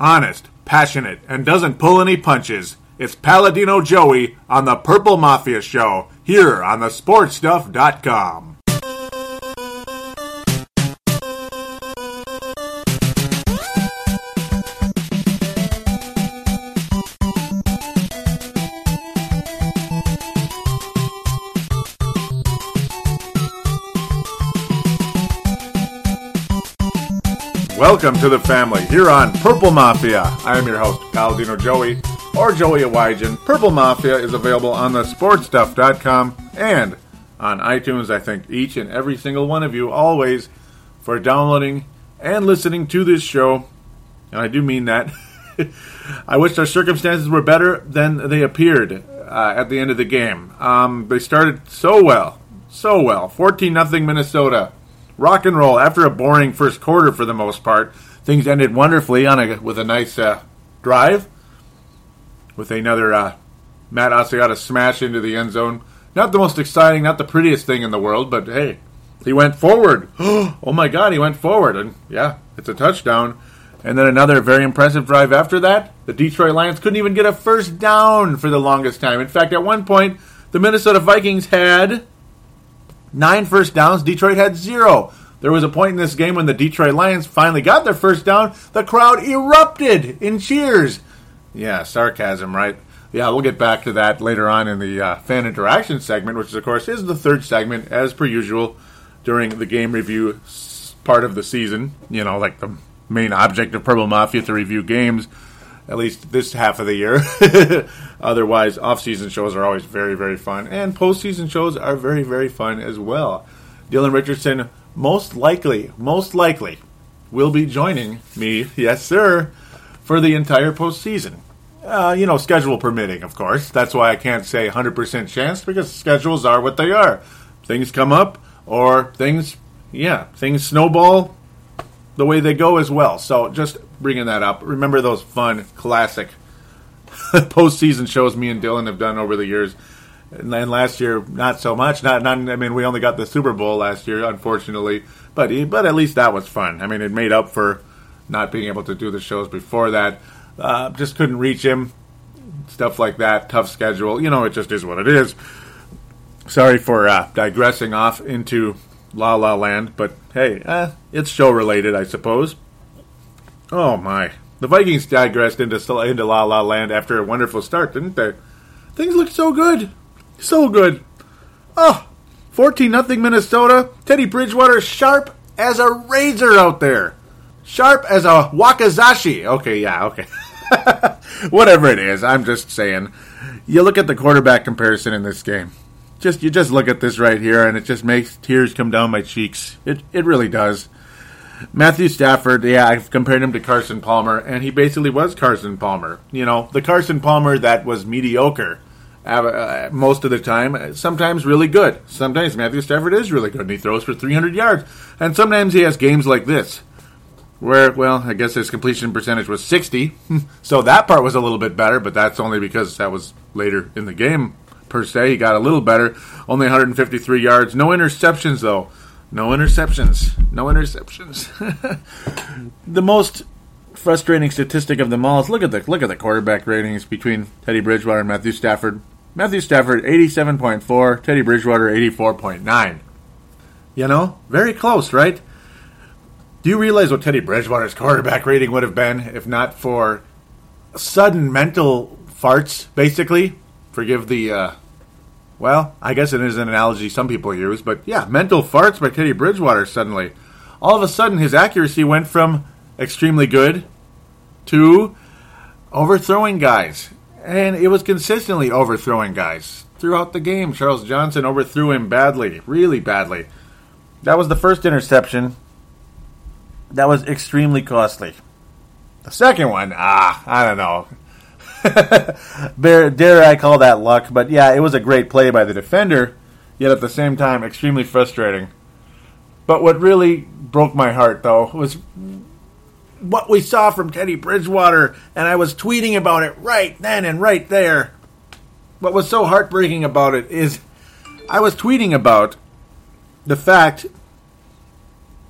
honest, passionate, and doesn't pull any punches. It's Paladino Joey on the Purple Mafia Show here on the Welcome to the family here on Purple Mafia. I am your host, Paladino Joey, or Joey Awajan. Purple Mafia is available on the sportstuff.com and on iTunes. I thank each and every single one of you always for downloading and listening to this show. And I do mean that. I wish our circumstances were better than they appeared uh, at the end of the game. Um, they started so well, so well. 14 0 Minnesota rock and roll. After a boring first quarter for the most part, things ended wonderfully on a with a nice uh, drive with another uh, Matt Asiata smash into the end zone. Not the most exciting, not the prettiest thing in the world, but hey, he went forward. oh my God, he went forward, and yeah, it's a touchdown. And then another very impressive drive after that. The Detroit Lions couldn't even get a first down for the longest time. In fact, at one point, the Minnesota Vikings had nine first downs. Detroit had zero. There was a point in this game when the Detroit Lions finally got their first down. The crowd erupted in cheers. Yeah, sarcasm, right? Yeah, we'll get back to that later on in the uh, fan interaction segment, which, of course, is the third segment, as per usual, during the game review part of the season. You know, like the main object of Purple Mafia to review games, at least this half of the year. Otherwise, off-season shows are always very, very fun, and postseason shows are very, very fun as well. Dylan Richardson, most likely, most likely, will be joining me, yes, sir, for the entire postseason. Uh, you know, schedule permitting, of course. That's why I can't say 100% chance because schedules are what they are. Things come up, or things, yeah, things snowball the way they go as well. So just bringing that up. Remember those fun, classic postseason shows me and Dylan have done over the years. And then last year, not so much. Not, not. I mean, we only got the Super Bowl last year, unfortunately. But but at least that was fun. I mean, it made up for not being able to do the shows before that. Uh, just couldn't reach him. Stuff like that. Tough schedule. You know, it just is what it is. Sorry for uh, digressing off into La La Land, but hey, eh, it's show related, I suppose. Oh my. The Vikings digressed into into La La Land after a wonderful start, didn't they? Things looked so good. So good. Oh, 14 nothing Minnesota. Teddy Bridgewater sharp as a razor out there. Sharp as a wakizashi. Okay, yeah, okay. Whatever it is, I'm just saying. You look at the quarterback comparison in this game. Just you just look at this right here and it just makes tears come down my cheeks. It it really does. Matthew Stafford, yeah, I've compared him to Carson Palmer, and he basically was Carson Palmer. You know, the Carson Palmer that was mediocre uh, most of the time, sometimes really good. Sometimes Matthew Stafford is really good, and he throws for 300 yards. And sometimes he has games like this, where, well, I guess his completion percentage was 60, so that part was a little bit better, but that's only because that was later in the game, per se. He got a little better. Only 153 yards. No interceptions, though. No interceptions. No interceptions. the most frustrating statistic of them all is look at the look at the quarterback ratings between Teddy Bridgewater and Matthew Stafford. Matthew Stafford 87.4, Teddy Bridgewater 84.9. You know, very close, right? Do you realize what Teddy Bridgewater's quarterback rating would have been if not for sudden mental farts, basically? Forgive the uh, well, I guess it is an analogy some people use, but yeah, mental farts by Teddy Bridgewater suddenly. All of a sudden, his accuracy went from extremely good to overthrowing guys. And it was consistently overthrowing guys throughout the game. Charles Johnson overthrew him badly, really badly. That was the first interception. That was extremely costly. The second one, ah, I don't know. Dare I call that luck? But yeah, it was a great play by the defender, yet at the same time, extremely frustrating. But what really broke my heart, though, was what we saw from Teddy Bridgewater, and I was tweeting about it right then and right there. What was so heartbreaking about it is I was tweeting about the fact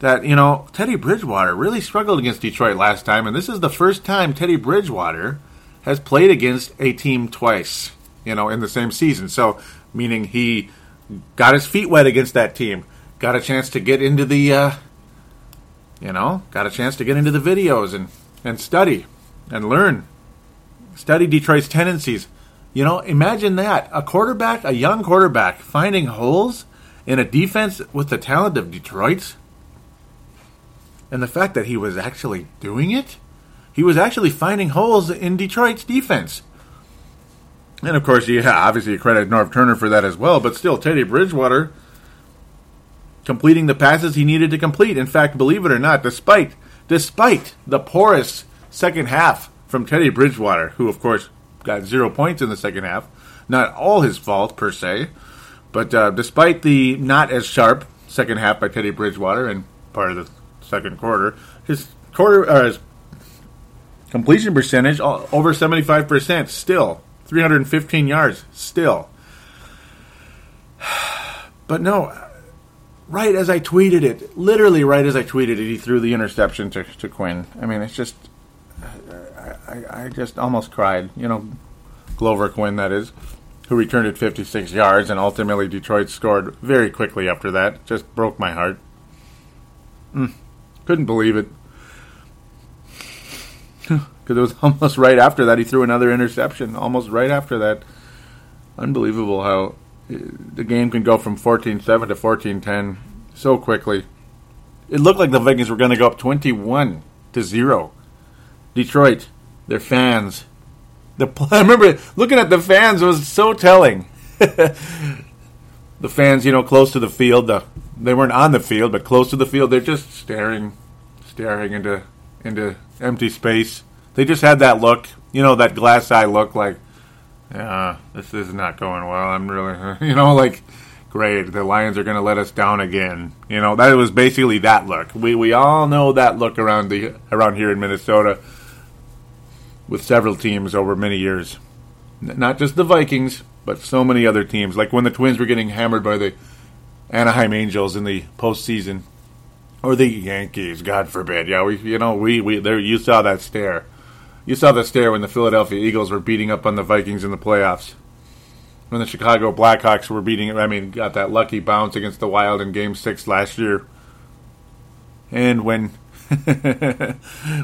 that, you know, Teddy Bridgewater really struggled against Detroit last time, and this is the first time Teddy Bridgewater has played against a team twice, you know, in the same season. So, meaning he got his feet wet against that team, got a chance to get into the, uh, you know, got a chance to get into the videos and, and study and learn. Study Detroit's tendencies. You know, imagine that. A quarterback, a young quarterback, finding holes in a defense with the talent of Detroit's. And the fact that he was actually doing it, he was actually finding holes in Detroit's defense. And of course, yeah, obviously you credit Norv Turner for that as well, but still, Teddy Bridgewater completing the passes he needed to complete. In fact, believe it or not, despite despite the porous second half from Teddy Bridgewater, who of course got zero points in the second half, not all his fault per se, but uh, despite the not as sharp second half by Teddy Bridgewater and part of the second quarter, his quarter uh, his completion percentage over seventy five percent still 315 yards still. But no, right as I tweeted it, literally right as I tweeted it, he threw the interception to, to Quinn. I mean, it's just, I, I just almost cried. You know, Glover Quinn, that is, who returned it 56 yards, and ultimately Detroit scored very quickly after that. Just broke my heart. Mm, couldn't believe it. Because it was almost right after that he threw another interception. Almost right after that. Unbelievable how uh, the game can go from 14-7 to 14-10 so quickly. It looked like the Vikings were going to go up 21 to 0. Detroit, their fans. The I remember looking at the fans was so telling. the fans, you know, close to the field, the, they weren't on the field, but close to the field, they're just staring staring into into empty space. They just had that look, you know, that glass eye look like yeah, this is not going well. I'm really, you know, like, great, the Lions are going to let us down again. You know, that was basically that look. We we all know that look around the around here in Minnesota with several teams over many years. Not just the Vikings, but so many other teams. Like when the Twins were getting hammered by the Anaheim Angels in the postseason, or the Yankees, God forbid. Yeah, we you know we we there you saw that stare. You saw the stare when the Philadelphia Eagles were beating up on the Vikings in the playoffs. When the Chicago Blackhawks were beating, I mean, got that lucky bounce against the Wild in Game 6 last year. And when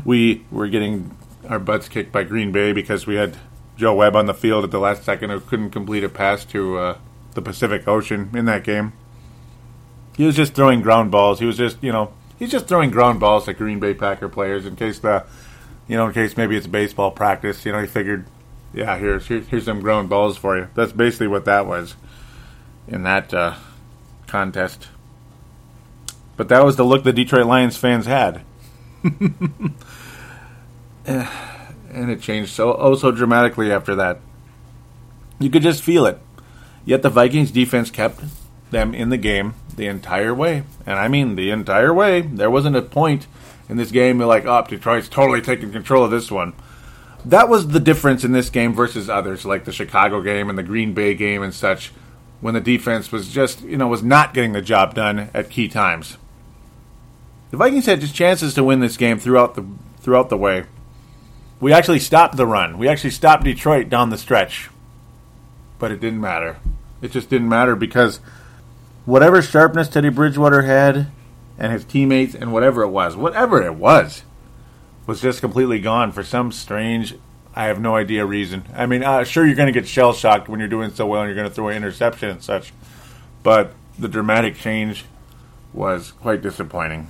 we were getting our butts kicked by Green Bay because we had Joe Webb on the field at the last second who couldn't complete a pass to uh, the Pacific Ocean in that game. He was just throwing ground balls. He was just, you know, he's just throwing ground balls at Green Bay Packer players in case the you know, in case maybe it's baseball practice. You know, he figured, yeah, here's here's, here's some ground balls for you. That's basically what that was in that uh, contest. But that was the look the Detroit Lions fans had. and it changed so oh so dramatically after that. You could just feel it. Yet the Vikings defense kept them in the game the entire way. And I mean the entire way. There wasn't a point in this game, like, oh, Detroit's totally taking control of this one. That was the difference in this game versus others, like the Chicago game and the Green Bay game and such, when the defense was just, you know, was not getting the job done at key times. The Vikings had just chances to win this game throughout the throughout the way. We actually stopped the run. We actually stopped Detroit down the stretch. But it didn't matter. It just didn't matter because whatever sharpness Teddy Bridgewater had, and his teammates and whatever it was, whatever it was, was just completely gone for some strange, I have no idea reason. I mean, uh, sure, you're going to get shell shocked when you're doing so well and you're going to throw an interception and such, but the dramatic change was quite disappointing.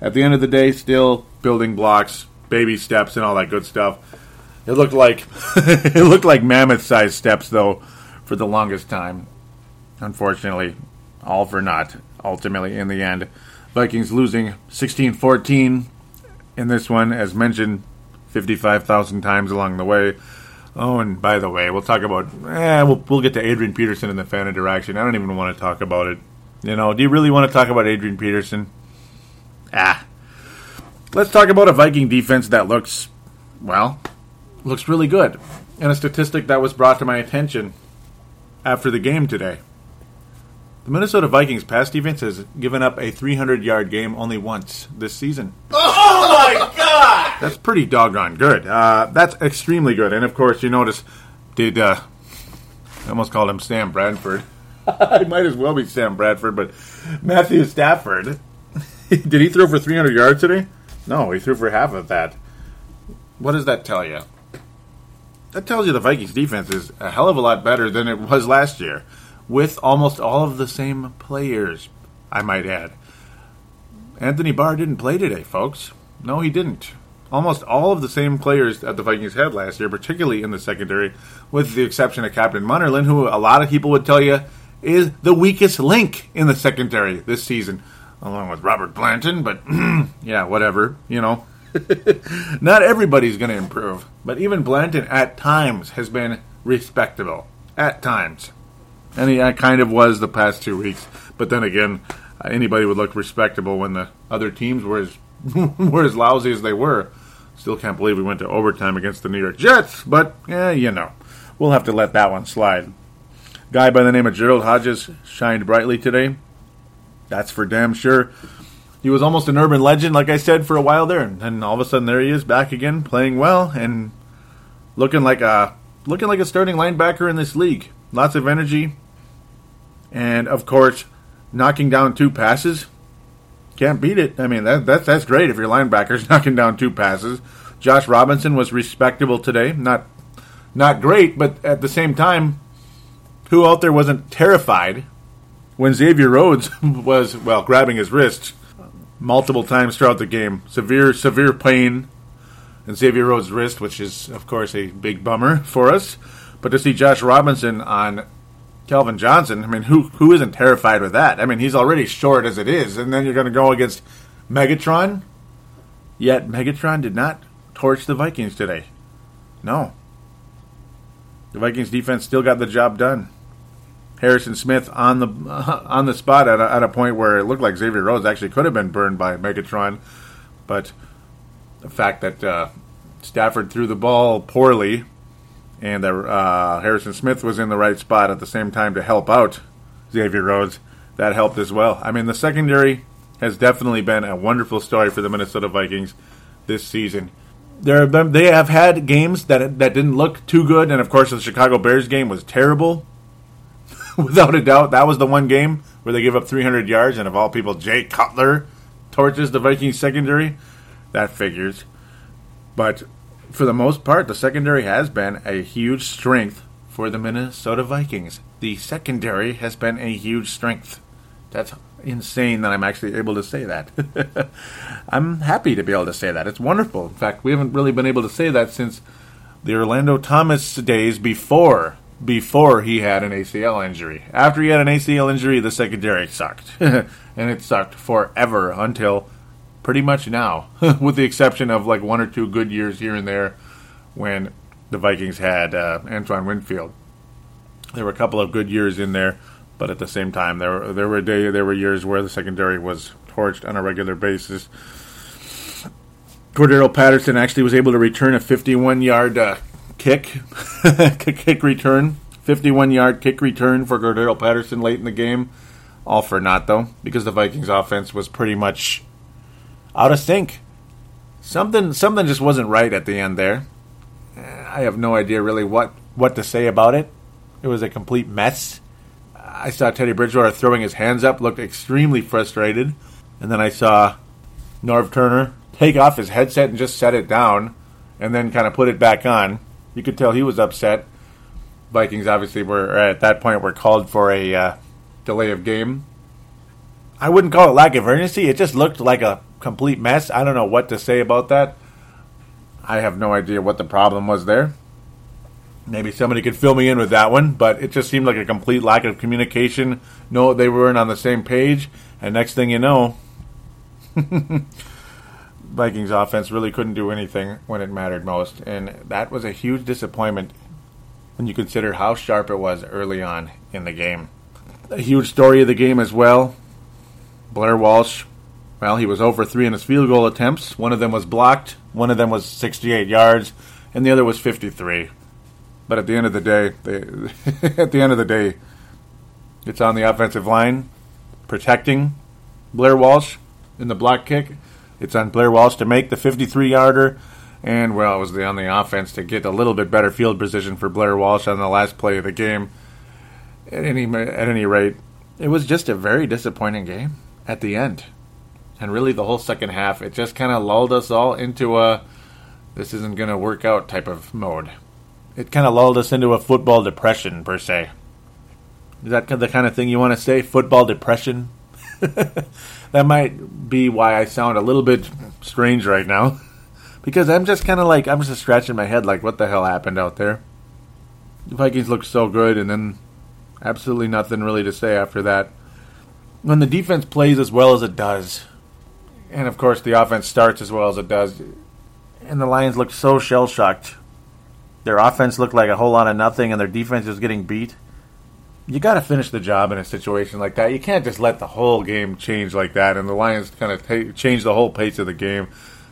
At the end of the day, still building blocks, baby steps, and all that good stuff. It looked like it looked like mammoth-sized steps, though, for the longest time. Unfortunately, all for naught ultimately in the end. Vikings losing 16 14 in this one, as mentioned 55,000 times along the way. Oh, and by the way, we'll talk about. Eh, we'll, we'll get to Adrian Peterson in the fan interaction. I don't even want to talk about it. You know, do you really want to talk about Adrian Peterson? Ah. Let's talk about a Viking defense that looks, well, looks really good. And a statistic that was brought to my attention after the game today. The Minnesota Vikings pass defense has given up a 300 yard game only once this season. Oh my god! That's pretty doggone good. Uh, that's extremely good. And of course, you notice, did uh, I almost called him Sam Bradford? I might as well be Sam Bradford, but Matthew Stafford. did he throw for 300 yards today? No, he threw for half of that. What does that tell you? That tells you the Vikings defense is a hell of a lot better than it was last year, with almost all of the same players, I might add. Anthony Barr didn't play today, folks. No, he didn't. Almost all of the same players that the Vikings had last year, particularly in the secondary, with the exception of Captain Munnerlyn, who a lot of people would tell you is the weakest link in the secondary this season, along with Robert Blanton. But yeah, whatever, you know. Not everybody's going to improve, but even Blanton at times has been respectable. At times. And he uh, kind of was the past two weeks. But then again, uh, anybody would look respectable when the other teams were as, were as lousy as they were. Still can't believe we went to overtime against the New York Jets, but, yeah, you know. We'll have to let that one slide. Guy by the name of Gerald Hodges shined brightly today. That's for damn sure he was almost an urban legend, like I said, for a while there, and then all of a sudden there he is back again, playing well and looking like a looking like a starting linebacker in this league. Lots of energy, and of course, knocking down two passes. Can't beat it. I mean, that, that's that's great if your linebacker's knocking down two passes. Josh Robinson was respectable today. Not not great, but at the same time, who out there wasn't terrified when Xavier Rhodes was well grabbing his wrist multiple times throughout the game. Severe, severe pain in Xavier Rhodes' wrist, which is, of course, a big bummer for us. But to see Josh Robinson on Calvin Johnson, I mean, who who isn't terrified with that? I mean, he's already short as it is, and then you're going to go against Megatron. Yet Megatron did not torch the Vikings today. No. The Vikings defense still got the job done. Harrison Smith on the uh, on the spot at a, at a point where it looked like Xavier Rhodes actually could have been burned by Megatron, but the fact that uh, Stafford threw the ball poorly and that uh, Harrison Smith was in the right spot at the same time to help out Xavier Rhodes, that helped as well. I mean, the secondary has definitely been a wonderful story for the Minnesota Vikings this season. There have been, they have had games that that didn't look too good, and of course the Chicago Bears game was terrible. without a doubt. That was the one game where they gave up 300 yards, and of all people, Jay Cutler torches the Vikings secondary. That figures. But for the most part, the secondary has been a huge strength for the Minnesota Vikings. The secondary has been a huge strength. That's insane that I'm actually able to say that. I'm happy to be able to say that. It's wonderful. In fact, we haven't really been able to say that since the Orlando Thomas days before before he had an ACL injury. After he had an ACL injury, the secondary sucked. and it sucked forever until pretty much now, with the exception of like one or two good years here and there when the Vikings had uh, Antoine Winfield. There were a couple of good years in there, but at the same time, there were, there were day, there were years where the secondary was torched on a regular basis. Cordarrelle Patterson actually was able to return a 51 yard uh, kick, kick return, 51 yard kick return for Cordarrelle Patterson late in the game. All for naught though, because the Vikings offense was pretty much out of sync. Something something just wasn't right at the end there. I have no idea really what, what to say about it. It was a complete mess. I saw Teddy Bridgewater throwing his hands up, looked extremely frustrated. And then I saw Norv Turner take off his headset and just set it down and then kind of put it back on. You could tell he was upset. Vikings obviously were at that point were called for a uh, delay of game. I wouldn't call it lack of urgency. It just looked like a complete mess. I don't know what to say about that. I have no idea what the problem was there. Maybe somebody could fill me in with that one, but it just seemed like a complete lack of communication. No, they weren't on the same page, and next thing you know, Vikings offense really couldn't do anything when it mattered most, and that was a huge disappointment when you consider how sharp it was early on in the game. A huge story of the game as well. Blair Walsh, well, he was over three in his field goal attempts. One of them was blocked, one of them was 68 yards, and the other was 53. But at the end of the day, they, at the end of the day, It's on the offensive line, protecting Blair Walsh in the block kick. It's on Blair Walsh to make the 53 yarder. And, well, it was on the offense to get a little bit better field position for Blair Walsh on the last play of the game. At any, at any rate, it was just a very disappointing game at the end. And really, the whole second half, it just kind of lulled us all into a this isn't going to work out type of mode. It kind of lulled us into a football depression, per se. Is that the kind of thing you want to say? Football depression? that might be why I sound a little bit strange right now. because I'm just kind of like, I'm just scratching my head like, what the hell happened out there? The Vikings looked so good, and then absolutely nothing really to say after that. When the defense plays as well as it does, and of course the offense starts as well as it does, and the Lions looked so shell shocked. Their offense looked like a whole lot of nothing, and their defense was getting beat you got to finish the job in a situation like that. You can't just let the whole game change like that. And the Lions kind of t- changed the whole pace of the game.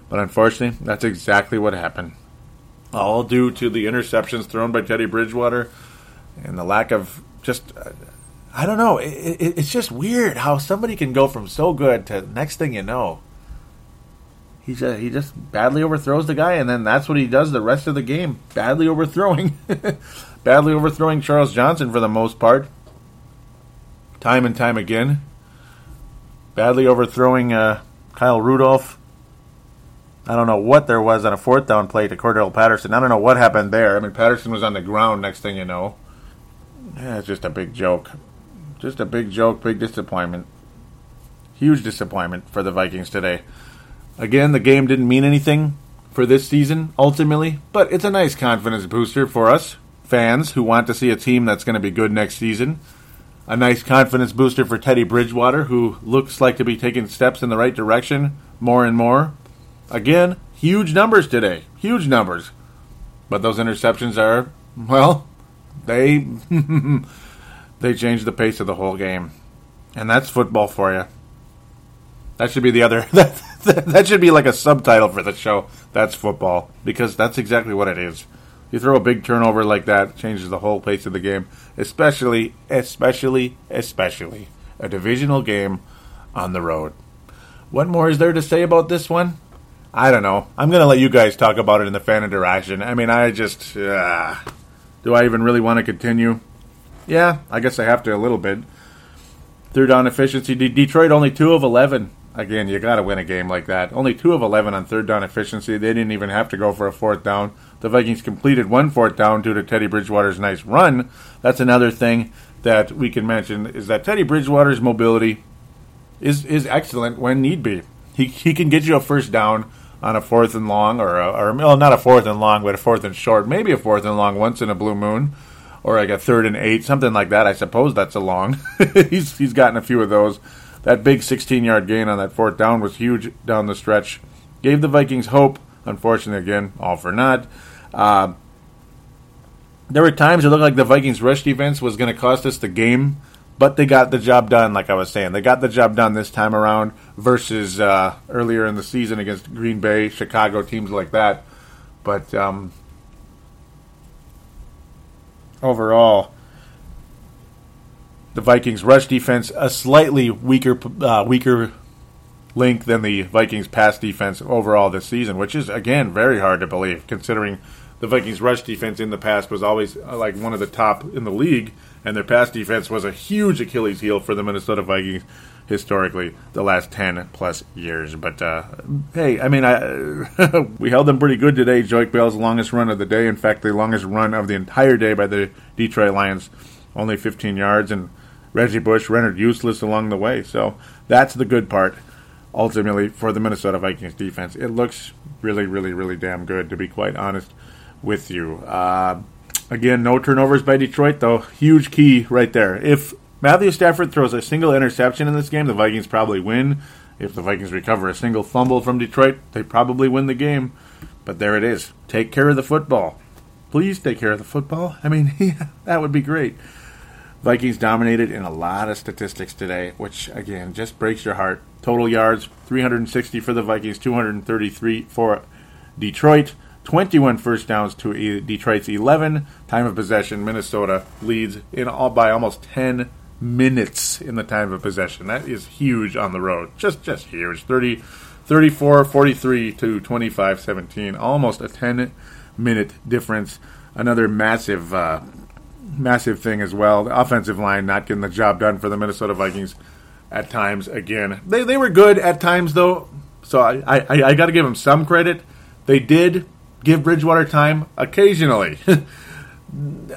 But unfortunately, that's exactly what happened. All due to the interceptions thrown by Teddy Bridgewater and the lack of just. Uh, I don't know. It, it, it's just weird how somebody can go from so good to next thing you know. He just, he just badly overthrows the guy, and then that's what he does the rest of the game. Badly overthrowing. badly overthrowing Charles Johnson for the most part, time and time again. Badly overthrowing uh, Kyle Rudolph. I don't know what there was on a fourth down play to Cordell Patterson. I don't know what happened there. I mean, Patterson was on the ground next thing you know. Yeah, it's just a big joke. Just a big joke, big disappointment. Huge disappointment for the Vikings today. Again, the game didn't mean anything for this season, ultimately, but it's a nice confidence booster for us fans who want to see a team that's going to be good next season. A nice confidence booster for Teddy Bridgewater, who looks like to be taking steps in the right direction more and more. Again, huge numbers today. Huge numbers. But those interceptions are, well, they they changed the pace of the whole game. And that's football for you. That should be the other that, should be like a subtitle for the show. That's football because that's exactly what it is. You throw a big turnover like that, changes the whole pace of the game, especially, especially, especially a divisional game on the road. What more is there to say about this one? I don't know. I'm going to let you guys talk about it in the fan interaction. I mean, I just. Uh, do I even really want to continue? Yeah, I guess I have to a little bit. Third down efficiency. Detroit only 2 of 11. Again, you got to win a game like that. Only 2 of 11 on third down efficiency. They didn't even have to go for a fourth down. The Vikings completed one fourth down due to Teddy Bridgewater's nice run. That's another thing that we can mention is that Teddy Bridgewater's mobility is is excellent when need be. He he can get you a first down on a fourth and long, or a, or well, not a fourth and long, but a fourth and short, maybe a fourth and long once in a blue moon, or like a third and eight, something like that. I suppose that's a long. he's he's gotten a few of those. That big 16 yard gain on that fourth down was huge down the stretch. Gave the Vikings hope. Unfortunately, again, all for naught. Uh, there were times it looked like the Vikings' rush defense was going to cost us the game, but they got the job done. Like I was saying, they got the job done this time around versus uh, earlier in the season against Green Bay, Chicago, teams like that. But um, overall, the Vikings' rush defense a slightly weaker, uh, weaker link than the Vikings' pass defense overall this season, which is again very hard to believe considering the Vikings' rush defense in the past was always uh, like one of the top in the league, and their pass defense was a huge Achilles heel for the Minnesota Vikings historically the last 10 plus years. But uh, hey, I mean, I, we held them pretty good today. Joique Bell's longest run of the day. In fact, the longest run of the entire day by the Detroit Lions, only 15 yards, and Reggie Bush rendered useless along the way. So that's the good part. Ultimately, for the Minnesota Vikings defense, it looks really, really, really damn good, to be quite honest with you. Uh, again, no turnovers by Detroit, though. Huge key right there. If Matthew Stafford throws a single interception in this game, the Vikings probably win. If the Vikings recover a single fumble from Detroit, they probably win the game. But there it is. Take care of the football. Please take care of the football. I mean, yeah, that would be great. Vikings dominated in a lot of statistics today, which again just breaks your heart. Total yards 360 for the Vikings, 233 for Detroit. 21 first downs to Detroit's 11. Time of possession, Minnesota leads in all by almost 10 minutes in the time of possession. That is huge on the road. Just just huge. 30, 34 43 to 25 17. Almost a 10 minute difference. Another massive uh, massive thing as well. The offensive line not getting the job done for the Minnesota Vikings at times again. They they were good at times though. So I I, I got to give them some credit. They did give Bridgewater time occasionally.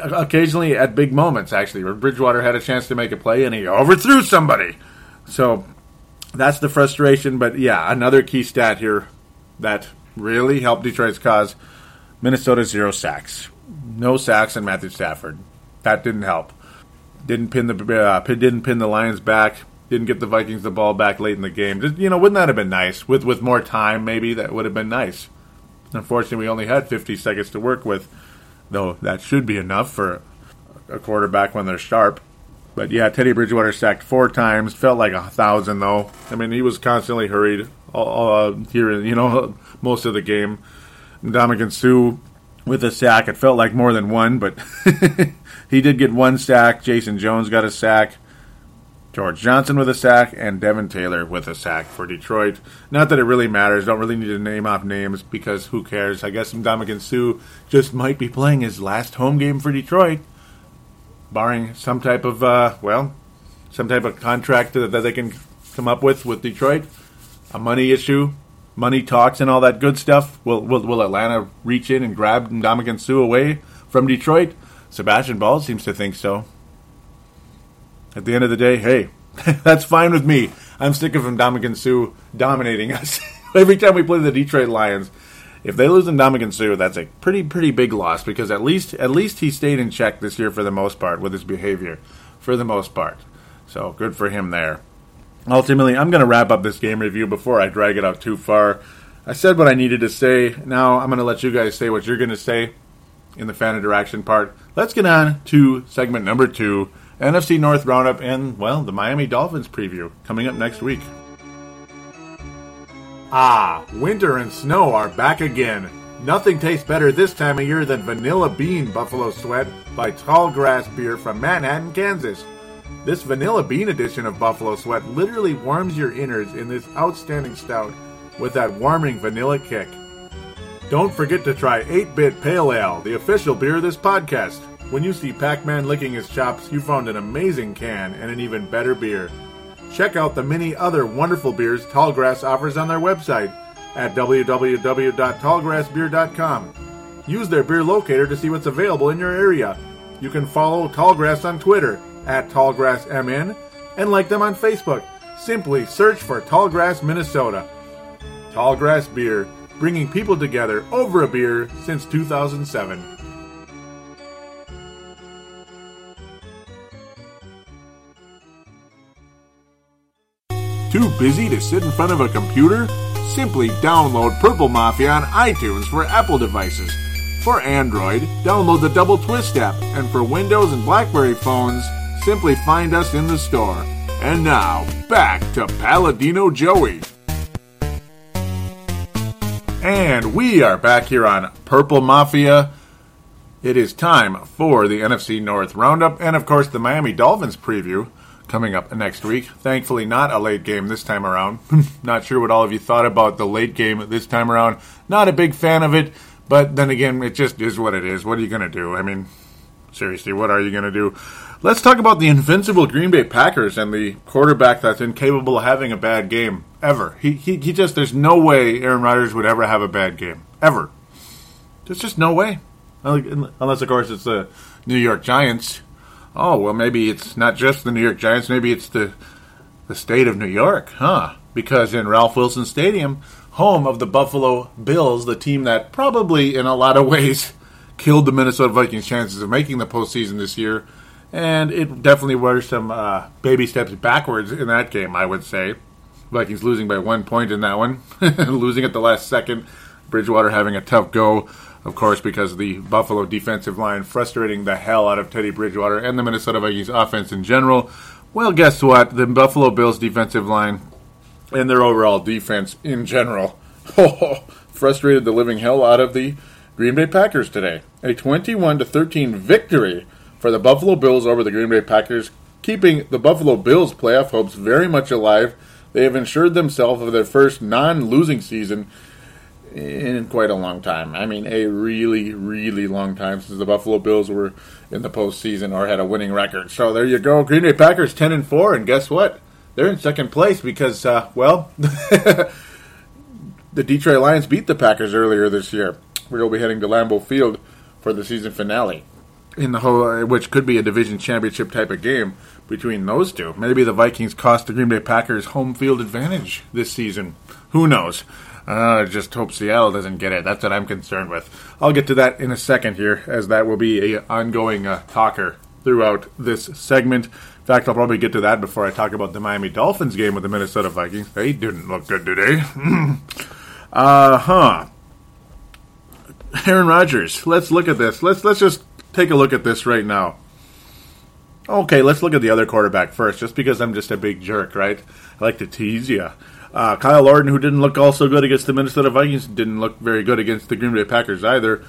occasionally at big moments, actually, where Bridgewater had a chance to make a play and he overthrew somebody. So that's the frustration. But yeah, another key stat here that really helped Detroit's cause Minnesota zero sacks. No sacks in Matthew Stafford. That didn't help. Didn't pin the uh, didn't pin the Lions back. Didn't get the Vikings the ball back late in the game. Just, you know, wouldn't that have been nice? With with more time, maybe that would have been nice. Unfortunately, we only had 50 seconds to work with though that should be enough for a quarterback when they're sharp. But yeah, Teddy Bridgewater sacked four times. Felt like a thousand though. I mean, he was constantly hurried uh, here. You know, most of the game. Ndamukong Suh with a sack. It felt like more than one, but he did get one sack. Jason Jones got a sack. George Johnson with a sack, and Devin Taylor with a sack for Detroit. Not that it really matters. Don't really need to name off names because who cares? I guess Ndamukong Suh just might be playing his last home game for Detroit, barring some type of uh, well, some type of contract that, that they can come up with with Detroit, a money issue, money talks, and all that good stuff. Will will, will Atlanta reach in and grab Ndamukong Suh away from Detroit? Sebastian Ball seems to think so. At the end of the day, hey, that's fine with me. I'm sick of Ndamukong Suh dominating us every time we play the Detroit Lions. If they lose Ndamukong Suh, that's a pretty pretty big loss because at least at least he stayed in check this year for the most part with his behavior, for the most part. So good for him there. Ultimately, I'm going to wrap up this game review before I drag it out too far. I said what I needed to say. Now I'm going to let you guys say what you're going to say in the fan interaction part. Let's get on to segment number two NFC North Roundup, and, well, the Miami Dolphins preview coming up next week. Ah, winter and snow are back again. Nothing tastes better this time of year than Vanilla Bean Buffalo Sweat by Tall Grass Beer from Manhattan, Kansas. This Vanilla Bean edition of Buffalo Sweat literally warms your innards in this outstanding stout with that warming vanilla kick. Don't forget to try 8 Bit Pale Ale, the official beer of this podcast. When you see Pac Man licking his chops, you found an amazing can and an even better beer. Check out the many other wonderful beers Tallgrass offers on their website at www.tallgrassbeer.com. Use their beer locator to see what's available in your area. You can follow Tallgrass on Twitter at TallgrassMN and like them on Facebook. Simply search for Tallgrass, Minnesota. Tallgrass Beer, bringing people together over a beer since 2007. Too busy to sit in front of a computer? Simply download Purple Mafia on iTunes for Apple devices. For Android, download the doubleTwist app, and for Windows and Blackberry phones, simply find us in the store. And now, back to Paladino Joey. And we are back here on Purple Mafia. It is time for the NFC North Roundup and, of course, the Miami Dolphins preview coming up next week. Thankfully, not a late game this time around. not sure what all of you thought about the late game this time around. Not a big fan of it, but then again, it just is what it is. What are you going to do? I mean, seriously, what are you going to do? Let's talk about the invincible Green Bay Packers and the quarterback that's incapable of having a bad game ever. He, he, he just, there's no way Aaron Rodgers would ever have a bad game. Ever. There's just no way. Unless, of course, it's the New York Giants oh well maybe it's not just the New York Giants, maybe it's the the state of New York, huh? Because in Ralph Wilson Stadium, home of the Buffalo Bills, the team that probably in a lot of ways killed the Minnesota Vikings' chances of making the postseason this year, and it definitely was some uh, baby steps backwards in that game, I would say. Vikings losing by one point in that one, losing at the last second. Bridgewater having a tough go of course, because the Buffalo defensive line frustrating the hell out of Teddy Bridgewater and the Minnesota Vikings offense in general. Well, guess what? The Buffalo Bills defensive line and their overall defense in general frustrated the living hell out of the Green Bay Packers today. A 21 to 13 victory for the Buffalo Bills over the Green Bay Packers keeping the Buffalo Bills' playoff hopes very much alive. They have ensured themselves of their first non losing season in quite a long time. I mean, a really, really long time since the Buffalo Bills were in the postseason or had a winning record. So there you go. Green Bay Packers 10 and 4, and guess what? They're in second place because, uh, well, the Detroit Lions beat the Packers earlier this year. We'll be heading to Lambeau Field for the season finale, in the whole, which could be a division championship type of game between those two. Maybe the Vikings cost the Green Bay Packers home field advantage this season. Who knows? Uh, just hope Seattle doesn't get it. That's what I'm concerned with. I'll get to that in a second here, as that will be a ongoing uh, talker throughout this segment. In fact, I'll probably get to that before I talk about the Miami Dolphins game with the Minnesota Vikings. They didn't look good today. uh huh. Aaron Rodgers. Let's look at this. Let's let's just take a look at this right now. Okay, let's look at the other quarterback first, just because I'm just a big jerk, right? I like to tease you. Uh, Kyle Orton, who didn't look all so good against the Minnesota Vikings, didn't look very good against the Green Bay Packers either.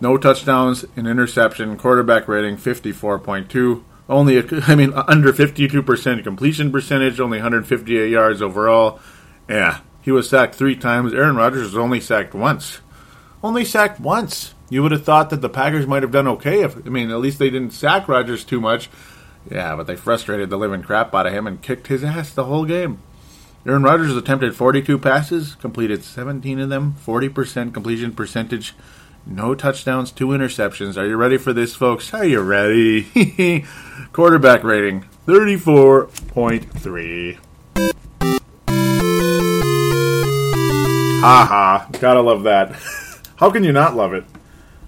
No touchdowns, an interception, quarterback rating 54.2. Only, a, I mean, under 52% completion percentage, only 158 yards overall. Yeah, he was sacked three times. Aaron Rodgers was only sacked once. Only sacked once. You would have thought that the Packers might have done okay if, I mean, at least they didn't sack Rodgers too much. Yeah, but they frustrated the living crap out of him and kicked his ass the whole game. Aaron Rodgers attempted 42 passes, completed 17 of them, 40% completion percentage, no touchdowns, two interceptions. Are you ready for this, folks? Are you ready? Quarterback rating 34.3. Haha, gotta love that. How can you not love it?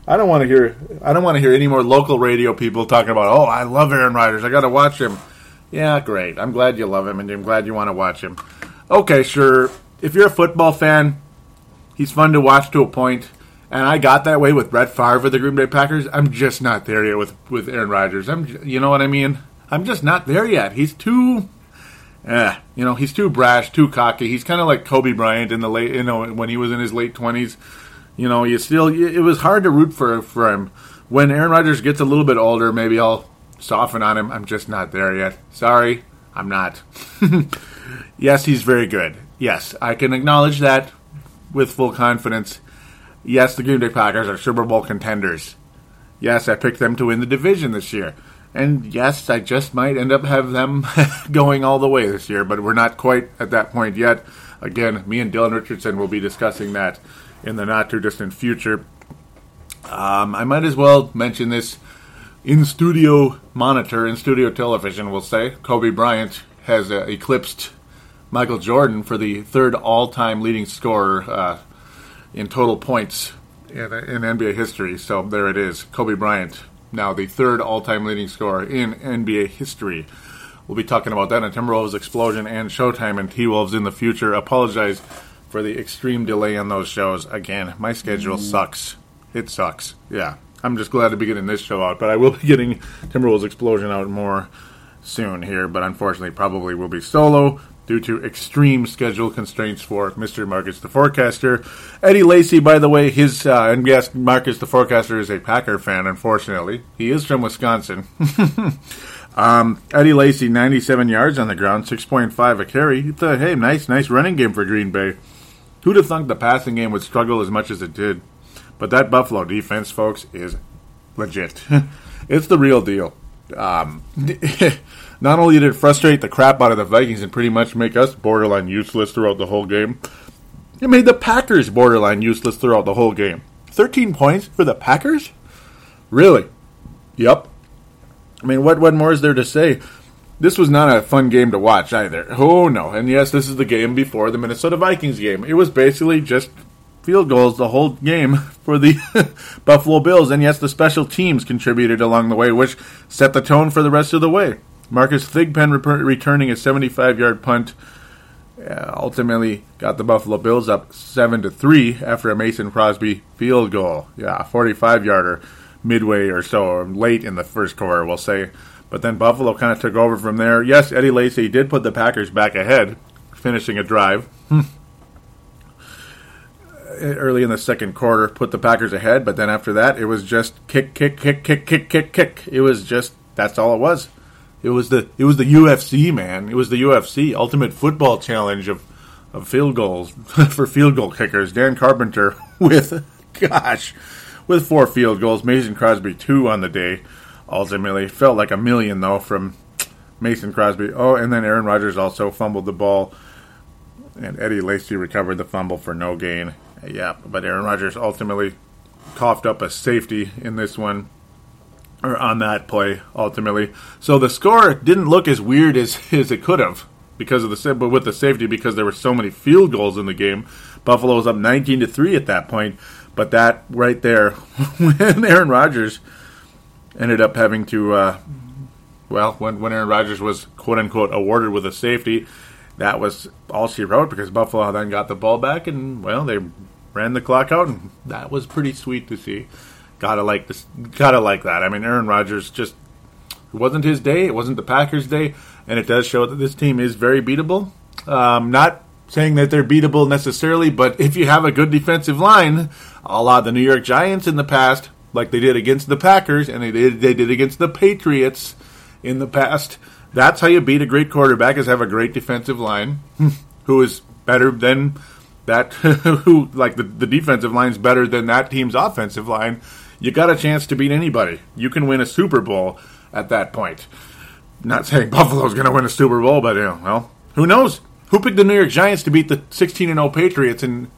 I don't want to hear. I don't want to hear any more local radio people talking about. Oh, I love Aaron Rodgers. I got to watch him. Yeah, great. I'm glad you love him, and I'm glad you want to watch him okay, sure. If you're a football fan, he's fun to watch to a point. And I got that way with Brett Favre of the Green Bay Packers. I'm just not there yet with with Aaron Rodgers. I'm, you know what I mean? I'm just not there yet. He's too, eh, you know, he's too brash, too cocky. He's kind of like Kobe Bryant in the late, you know, when he was in his late twenties. You know, you still, it was hard to root for for him. When Aaron Rodgers gets a little bit older, maybe I'll soften on him. I'm just not there yet. Sorry, I'm not. Yes, he's very good. Yes, I can acknowledge that with full confidence. Yes, the Green Bay Packers are Super Bowl contenders. Yes, I picked them to win the division this year. And yes, I just might end up have them going all the way this year, but we're not quite at that point yet. Again, me and Dylan Richardson will be discussing that in the not too distant future. Um, I might as well mention this in studio monitor, in studio television, we'll say. Kobe Bryant has uh, eclipsed Michael Jordan for the third all-time leading scorer uh, in total points in, in, NBA history. So there it is, Kobe Bryant, now the third all-time leading scorer in NBA history. We'll be talking about that in Timberwolves Explosion and Showtime and T-Wolves in the future. Apologize for the extreme delay on those shows. Again, my schedule mm. sucks. It sucks. Yeah. I'm just glad to be getting this show out, but I will be getting Timberwolves Explosion out more soon here, but unfortunately probably will be solo due to extreme schedule constraints for Mr. Marcus the Forecaster. Eddie Lacy, by the way, his uh, and yes, Marcus the Forecaster is a Packer fan. Unfortunately, he is from Wisconsin. um, Eddie Lacy, 97 yards on the ground, 6.5 a carry. It's a, hey, nice, nice running game for Green Bay. Who'd have thunk the passing game would struggle as much as it did? But that Buffalo defense, folks, is legit. it's the real deal. Um, Not only did it frustrate the crap out of the Vikings and pretty much make us borderline useless throughout the whole game, it made the Packers borderline useless throughout the whole game. 13 points for the Packers? Really? Yep. I mean, what, what more is there to say? This was not a fun game to watch either. Oh, no. And yes, this is the game before the Minnesota Vikings game. It was basically just field goals the whole game for the Buffalo Bills. And yes, the special teams contributed along the way, which set the tone for the rest of the way. Marcus Thigpen rep- returning a 75-yard punt uh, ultimately got the Buffalo Bills up seven to three after a Mason Crosby field goal. Yeah, 45-yarder midway or so, or late in the first quarter, we'll say. But then Buffalo kind of took over from there. Yes, Eddie Lacy did put the Packers back ahead, finishing a drive. Hmm. Early in the second quarter, put the Packers ahead, but then after that, it was just kick, kick, kick, kick, kick, kick, kick. It was just that's all it was. It was the it was the UFC man. It was the UFC Ultimate Football Challenge of of field goals for field goal kickers. Dan Carpenter with gosh with four field goals. Mason Crosby two on the day. Ultimately felt like a million though from Mason Crosby. Oh, and then Aaron Rodgers also fumbled the ball, and Eddie Lacy recovered the fumble for no gain. Yeah, but Aaron Rodgers ultimately coughed up a safety in this one or on that play ultimately. So the score didn't look as weird as, as it could have because of the but with the safety because there were so many field goals in the game. Buffalo was up 19 to 3 at that point, but that right there when Aaron Rodgers ended up having to uh, well, when when Aaron Rodgers was quote unquote awarded with a safety, that was all she wrote because Buffalo then got the ball back and well, they ran the clock out and that was pretty sweet to see. Gotta like this. Gotta like that. I mean, Aaron Rodgers just it wasn't his day. It wasn't the Packers' day, and it does show that this team is very beatable. Um, not saying that they're beatable necessarily, but if you have a good defensive line, a lot of the New York Giants in the past, like they did against the Packers and they did they did against the Patriots in the past, that's how you beat a great quarterback is have a great defensive line who is better than that who like the, the defensive line's better than that team's offensive line you got a chance to beat anybody. You can win a Super Bowl at that point. Not saying Buffalo's going to win a Super Bowl, but you know, well, who knows? Who picked the New York Giants to beat the 16 and 0 Patriots in?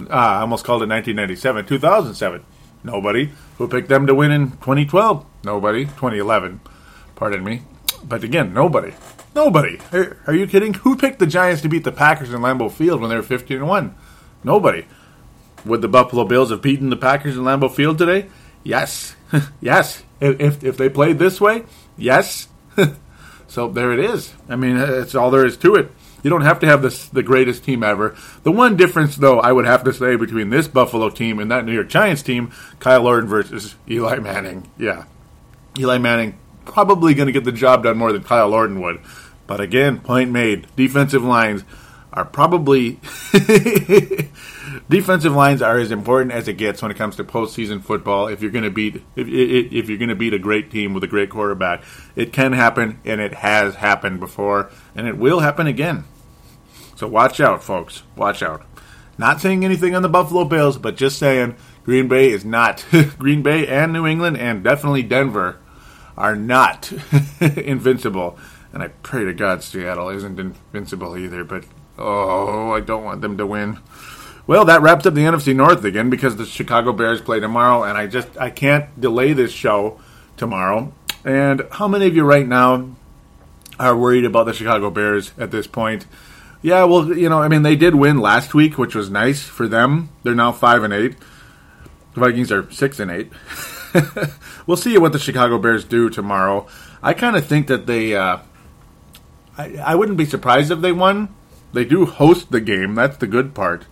Uh, I almost called it 1997, 2007. Nobody. Who picked them to win in 2012? Nobody. 2011. Pardon me. But again, nobody. Nobody. Are, are you kidding? Who picked the Giants to beat the Packers in Lambeau Field when they were 15 1? Nobody. Would the Buffalo Bills have beaten the Packers in Lambeau Field today? Yes, yes. If if they played this way, yes. so there it is. I mean, it's all there is to it. You don't have to have this the greatest team ever. The one difference, though, I would have to say between this Buffalo team and that New York Giants team, Kyle Orton versus Eli Manning. Yeah, Eli Manning probably going to get the job done more than Kyle Orton would. But again, point made. Defensive lines are probably defensive lines are as important as it gets when it comes to postseason football. If you're going to beat if, if you're going to beat a great team with a great quarterback, it can happen, and it has happened before, and it will happen again. So watch out, folks. Watch out. Not saying anything on the Buffalo Bills, but just saying Green Bay is not Green Bay and New England and definitely Denver are not invincible. And I pray to God Seattle isn't invincible either, but oh, I don't want them to win. Well, that wraps up the NFC North again because the Chicago Bears play tomorrow, and I just I can't delay this show tomorrow. And how many of you right now are worried about the Chicago Bears at this point? Yeah, well, you know, I mean, they did win last week, which was nice for them. They're now five and eight. The Vikings are six and eight. we'll see what the Chicago Bears do tomorrow. I kind of think that they. Uh, I, I wouldn't be surprised if they won. They do host the game. That's the good part.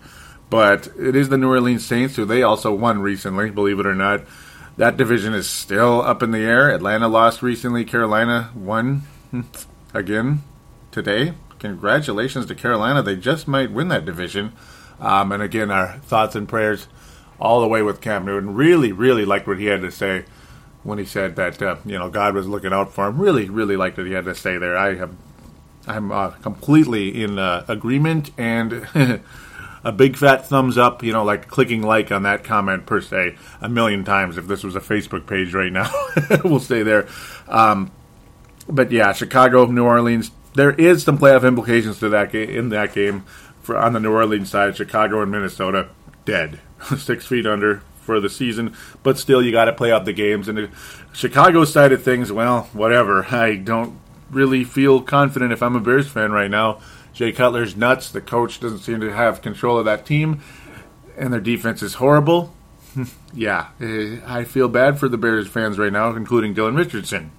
But it is the New Orleans Saints, who they also won recently, believe it or not. That division is still up in the air. Atlanta lost recently. Carolina won again today. Congratulations to Carolina. They just might win that division. Um, and again, our thoughts and prayers all the way with Cam Newton. Really, really liked what he had to say when he said that uh, you know God was looking out for him. Really, really liked what he had to say there. I have, I'm uh, completely in uh, agreement and a big fat thumbs up, you know, like clicking like on that comment per se a million times. If this was a Facebook page right now, we'll stay there. Um, but yeah, Chicago, New Orleans. There is some playoff implications to that game in that game for on the New Orleans side. Chicago and Minnesota dead, six feet under for the season. But still, you got to play out the games. And the Chicago side of things, well, whatever. I don't really feel confident if I'm a Bears fan right now Jay Cutler's nuts. The coach doesn't seem to have control of that team, and their defense is horrible. yeah, eh, I feel bad for the Bears fans right now, including Dylan Richardson.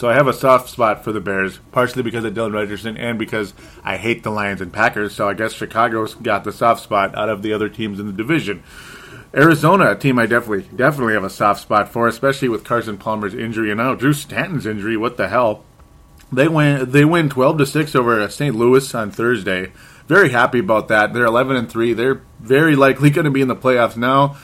So I have a soft spot for the Bears, partially because of Dylan Richardson and because I hate the Lions and Packers. So I guess Chicago's got the soft spot out of the other teams in the division. Arizona, a team I definitely definitely have a soft spot for, especially with Carson Palmer's injury and now Drew Stanton's injury. What the hell? They win. They win twelve to six over St. Louis on Thursday. Very happy about that. They're eleven and three. They're very likely going to be in the playoffs now.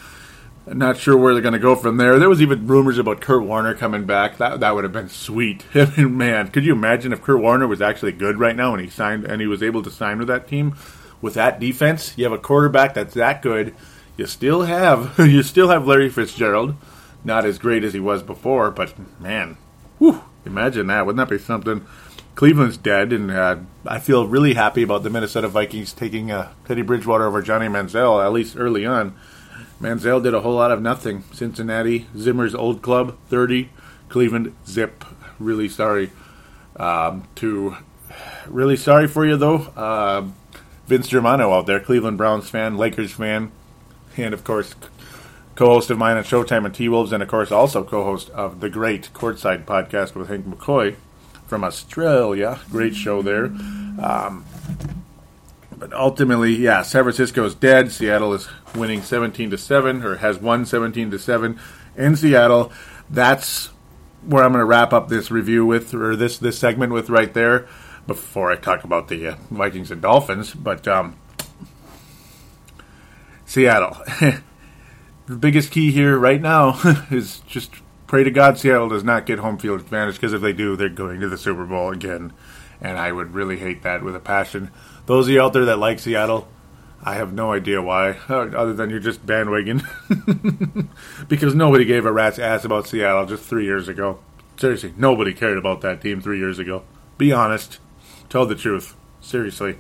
Not sure where they're going to go from there. There was even rumors about Kurt Warner coming back. That that would have been sweet. I mean, man, could you imagine if Kurt Warner was actually good right now and he signed and he was able to sign with that team with that defense? You have a quarterback that's that good. You still have you still have Larry Fitzgerald, not as great as he was before, but man, whew, imagine that. Wouldn't that be something? Cleveland's dead, and uh, I feel really happy about the Minnesota Vikings taking uh, Teddy Bridgewater over Johnny Manziel, at least early on. Manziel did a whole lot of nothing. Cincinnati, Zimmer's old club, 30. Cleveland, zip. Really sorry. Um, to really sorry for you though. Uh, Vince Germano out there, Cleveland Browns fan, Lakers fan, and of course, co-host of mine on Showtime and T Wolves, and of course also co-host of the great Courtside podcast with Hank McCoy from Australia. Great show there. Um, but ultimately, yeah, San Francisco is dead. Seattle is winning 17 to 7 or has won 17 to 7 in Seattle. That's where I'm going to wrap up this review with or this this segment with right there before I talk about the uh, Vikings and Dolphins, but um, Seattle. the biggest key here right now is just pray to God Seattle does not get home field advantage because if they do, they're going to the Super Bowl again, and I would really hate that with a passion. Those of you out there that like Seattle, I have no idea why, other than you're just bandwagon. because nobody gave a rat's ass about Seattle just three years ago. Seriously, nobody cared about that team three years ago. Be honest. Tell the truth. Seriously.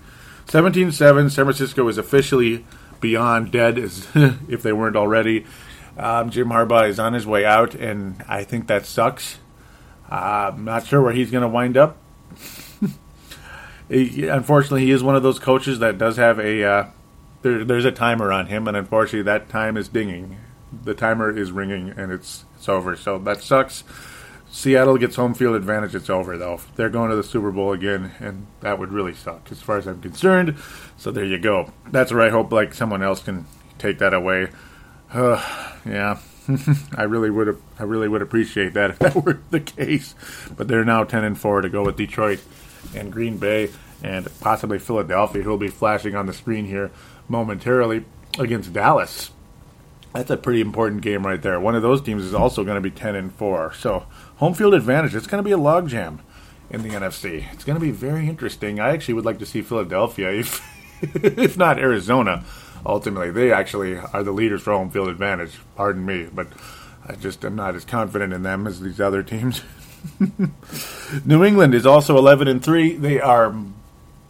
17 7, San Francisco is officially beyond dead, as if they weren't already. Um, Jim Harbaugh is on his way out, and I think that sucks. Uh, I'm not sure where he's going to wind up unfortunately, he is one of those coaches that does have a uh, there, there's a timer on him, and unfortunately, that time is dinging. The timer is ringing, and it's it's over. So that sucks. Seattle gets home field advantage. It's over though. They're going to the Super Bowl again, and that would really suck as far as I'm concerned. So there you go. That's where I hope like someone else can take that away. Uh, yeah. I really would I really would appreciate that if that were the case. But they're now ten and four to go with Detroit and Green Bay and possibly Philadelphia, who will be flashing on the screen here momentarily against Dallas. That's a pretty important game right there. One of those teams is also going to be 10 and 4. So, home field advantage. It's going to be a logjam in the NFC. It's going to be very interesting. I actually would like to see Philadelphia, if, if not Arizona. Ultimately, they actually are the leaders for home field advantage. Pardon me, but I just am not as confident in them as these other teams. New England is also 11 and 3. They are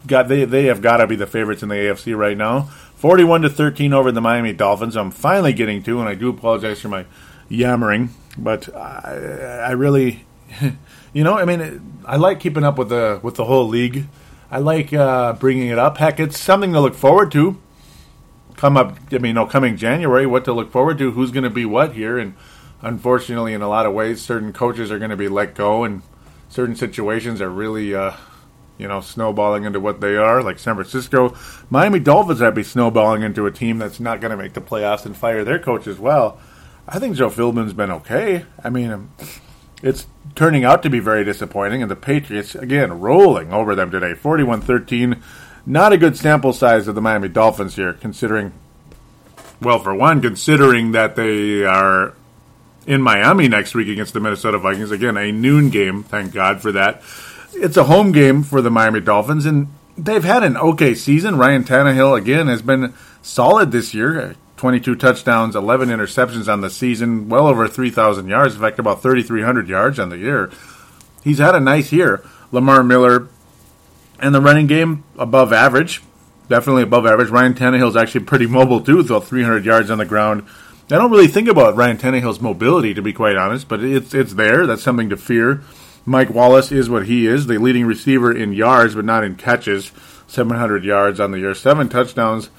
got they they have got to be the favorites in the AFC right now. 41 to 13 over the Miami Dolphins. I'm finally getting to and I do apologize for my yammering, but I, I really you know, I mean I like keeping up with the with the whole league. I like uh, bringing it up. Heck, it's something to look forward to. Come up, I mean, know, coming January, what to look forward to, who's going to be what here, and unfortunately, in a lot of ways, certain coaches are going to be let go, and certain situations are really, uh, you know, snowballing into what they are, like San Francisco. Miami Dolphins might be snowballing into a team that's not going to make the playoffs and fire their coach as well. I think Joe Philbin's been okay. I mean, it's turning out to be very disappointing, and the Patriots, again, rolling over them today 41 13. Not a good sample size of the Miami Dolphins here, considering, well, for one, considering that they are in Miami next week against the Minnesota Vikings. Again, a noon game. Thank God for that. It's a home game for the Miami Dolphins, and they've had an okay season. Ryan Tannehill, again, has been solid this year. 22 touchdowns, 11 interceptions on the season, well over 3,000 yards. In fact, about 3,300 yards on the year. He's had a nice year. Lamar Miller and the running game above average, definitely above average. Ryan Tannehill is actually pretty mobile too, with 300 yards on the ground I don't really think about Ryan Tannehill's mobility, to be quite honest, but it's it's there. That's something to fear. Mike Wallace is what he is, the leading receiver in yards, but not in catches. 700 yards on the year, seven touchdowns.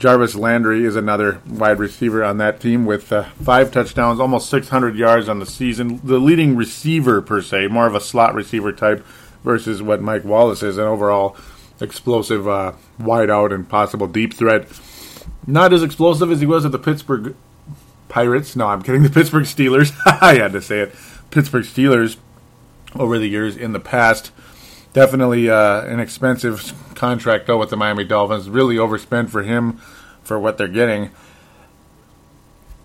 Jarvis Landry is another wide receiver on that team with uh, five touchdowns, almost 600 yards on the season. The leading receiver, per se, more of a slot receiver type versus what Mike Wallace is, an overall explosive uh, wide out and possible deep threat. Not as explosive as he was at the Pittsburgh Pirates. No, I'm kidding. The Pittsburgh Steelers. I had to say it. Pittsburgh Steelers over the years in the past. Definitely uh, an expensive contract, though, with the Miami Dolphins. Really overspent for him for what they're getting.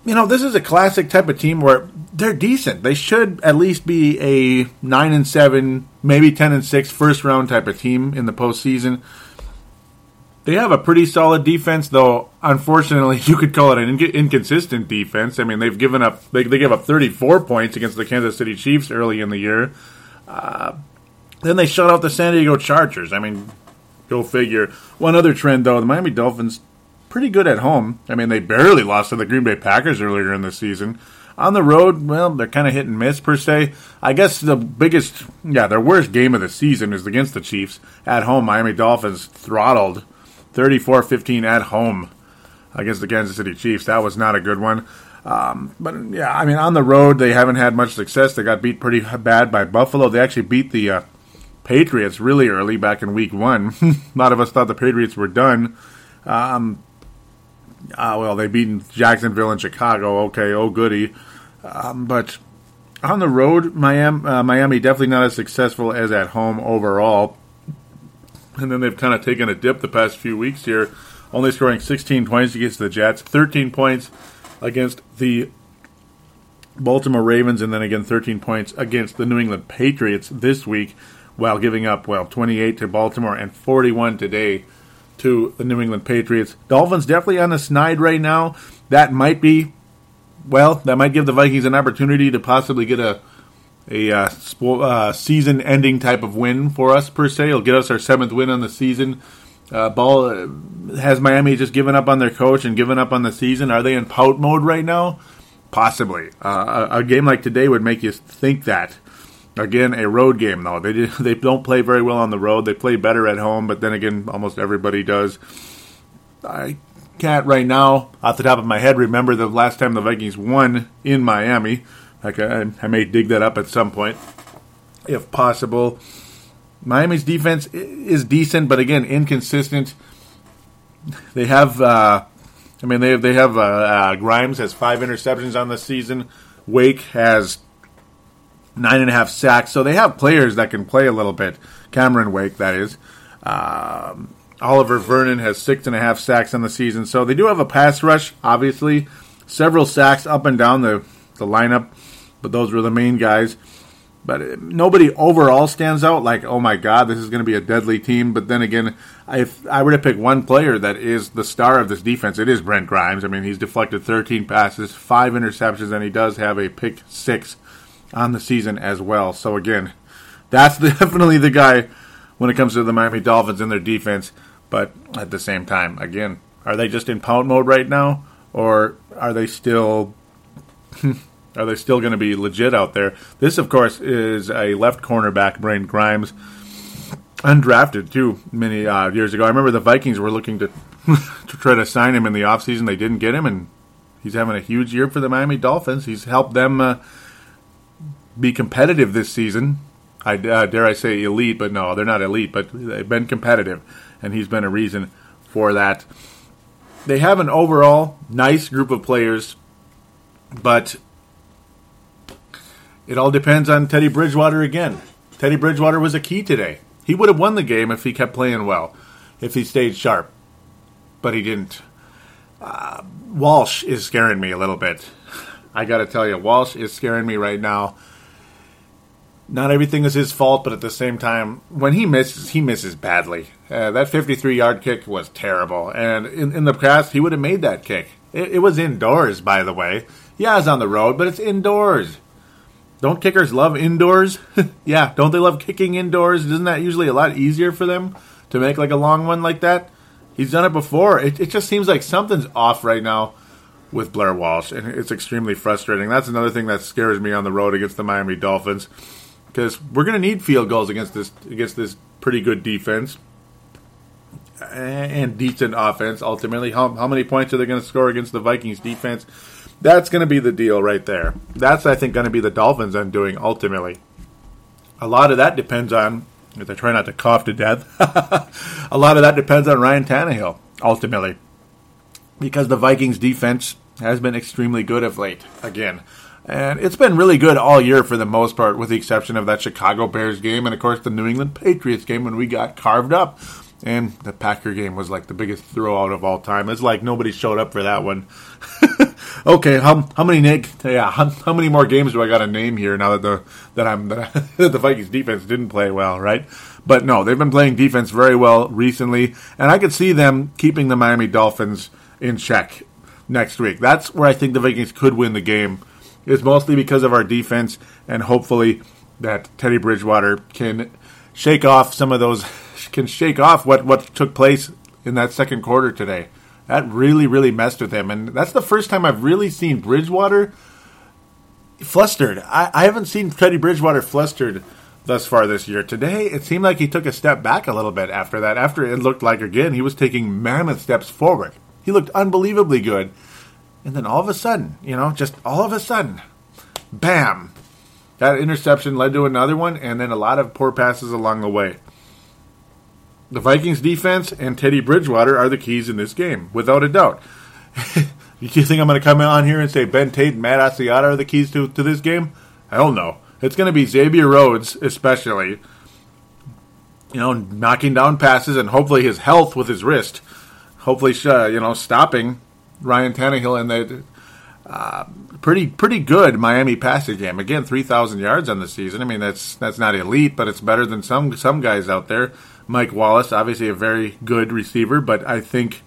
you know, this is a classic type of team where they're decent. They should at least be a nine and seven, maybe ten and six first round type of team in the postseason. They have a pretty solid defense, though. Unfortunately, you could call it an inc- inconsistent defense. I mean, they've given up they, they gave up 34 points against the Kansas City Chiefs early in the year. Uh, then they shut out the San Diego Chargers. I mean, go figure. One other trend, though, the Miami Dolphins pretty good at home. I mean, they barely lost to the Green Bay Packers earlier in the season. On the road, well, they're kind of hit and miss per se. I guess the biggest, yeah, their worst game of the season is against the Chiefs. At home, Miami Dolphins throttled 34 15 at home against the Kansas City Chiefs. That was not a good one. Um, but yeah, I mean, on the road, they haven't had much success. They got beat pretty bad by Buffalo. They actually beat the uh, Patriots really early back in week one. a lot of us thought the Patriots were done. Um, uh, well, they beat Jacksonville and Chicago. Okay, oh goody. Um, but on the road, Miami, uh, Miami definitely not as successful as at home overall. And then they've kind of taken a dip the past few weeks here, only scoring 16 points against the Jets, 13 points against the Baltimore Ravens, and then again 13 points against the New England Patriots this week, while giving up, well, 28 to Baltimore and 41 today to the New England Patriots. Dolphins definitely on the snide right now. That might be, well, that might give the Vikings an opportunity to possibly get a a uh, uh, season-ending type of win for us per se. It'll get us our seventh win on the season. Uh, ball uh, has Miami just given up on their coach and given up on the season. Are they in pout mode right now? Possibly. Uh, a, a, game like today would make you think that. Again, a road game though. They they don't play very well on the road. They play better at home, but then again, almost everybody does. I can't right now, off the top of my head, remember the last time the Vikings won in Miami. I, I may dig that up at some point, if possible. Miami's defense is decent, but again, inconsistent. They have, uh, I mean, they have, they have uh, uh, Grimes has five interceptions on the season. Wake has nine and a half sacks. So they have players that can play a little bit. Cameron Wake, that is. Um, Oliver Vernon has six and a half sacks on the season. So they do have a pass rush, obviously. Several sacks up and down the, the lineup, but those were the main guys. But nobody overall stands out like, oh my God, this is going to be a deadly team. But then again, if I were to pick one player that is the star of this defense, it is Brent Grimes. I mean, he's deflected 13 passes, five interceptions, and he does have a pick six on the season as well. So again, that's definitely the guy when it comes to the Miami Dolphins and their defense. But at the same time, again, are they just in pound mode right now, or are they still? are they still going to be legit out there? This, of course, is a left cornerback, Brent Grimes, undrafted too many uh, years ago. I remember the Vikings were looking to to try to sign him in the offseason. They didn't get him, and he's having a huge year for the Miami Dolphins. He's helped them uh, be competitive this season. I uh, dare I say elite, but no, they're not elite, but they've been competitive, and he's been a reason for that. They have an overall nice group of players, but it all depends on Teddy Bridgewater again. Teddy Bridgewater was a key today. He would have won the game if he kept playing well, if he stayed sharp, but he didn't. Uh, Walsh is scaring me a little bit. I got to tell you, Walsh is scaring me right now not everything is his fault, but at the same time, when he misses, he misses badly. Uh, that 53 yard kick was terrible. And in, in the past, he would have made that kick. It, it, was indoors, by the way. Yeah, it's on the road, but it's indoors. Don't kickers love indoors? yeah, don't they love kicking indoors? Isn't that usually a lot easier for them to make like a long one like that? He's done it before. It, it just seems like something's off right now with Blair Walsh, and it's extremely frustrating. That's another thing that scares me on the road against the Miami Dolphins because we're going to need field goals against this against this pretty good defense and decent offense. Ultimately, how how many points are they going to score against the Vikings defense? That's going to be the deal right there. That's I think going to be the Dolphins' undoing ultimately. A lot of that depends on if I try not to cough to death. a lot of that depends on Ryan Tannehill ultimately, because the Vikings' defense has been extremely good of late. Again, and it's been really good all year for the most part, with the exception of that Chicago Bears game and, of course, the New England Patriots game when we got carved up. And the Packer game was like the biggest throwout of all time. It's like nobody showed up for that one. Okay, how how many Nick? Yeah, how, how many more games do I got to name here now that the that I'm that, the Vikings defense didn't play well, right? But no, they've been playing defense very well recently, and I could see them keeping the Miami Dolphins in check next week. That's where I think the Vikings could win the game. Is mostly because of our defense, and hopefully that Teddy Bridgewater can shake off some of those, can shake off what what took place in that second quarter today. That really, really messed with him. And that's the first time I've really seen Bridgewater flustered. I, I haven't seen Teddy Bridgewater flustered thus far this year. Today, it seemed like he took a step back a little bit after that. After it looked like, again, he was taking mammoth steps forward. He looked unbelievably good. And then all of a sudden, you know, just all of a sudden, bam, that interception led to another one, and then a lot of poor passes along the way. The Vikings defense and Teddy Bridgewater are the keys in this game, without a doubt. you think I'm going to come on here and say Ben Tate and Matt Asiata are the keys to, to this game? Hell no. It's going to be Xavier Rhodes, especially, you know, knocking down passes and hopefully his health with his wrist. Hopefully, uh, you know, stopping Ryan Tannehill in the uh, pretty pretty good Miami passing game. Again, three thousand yards on the season. I mean, that's that's not elite, but it's better than some some guys out there. Mike Wallace, obviously a very good receiver, but I think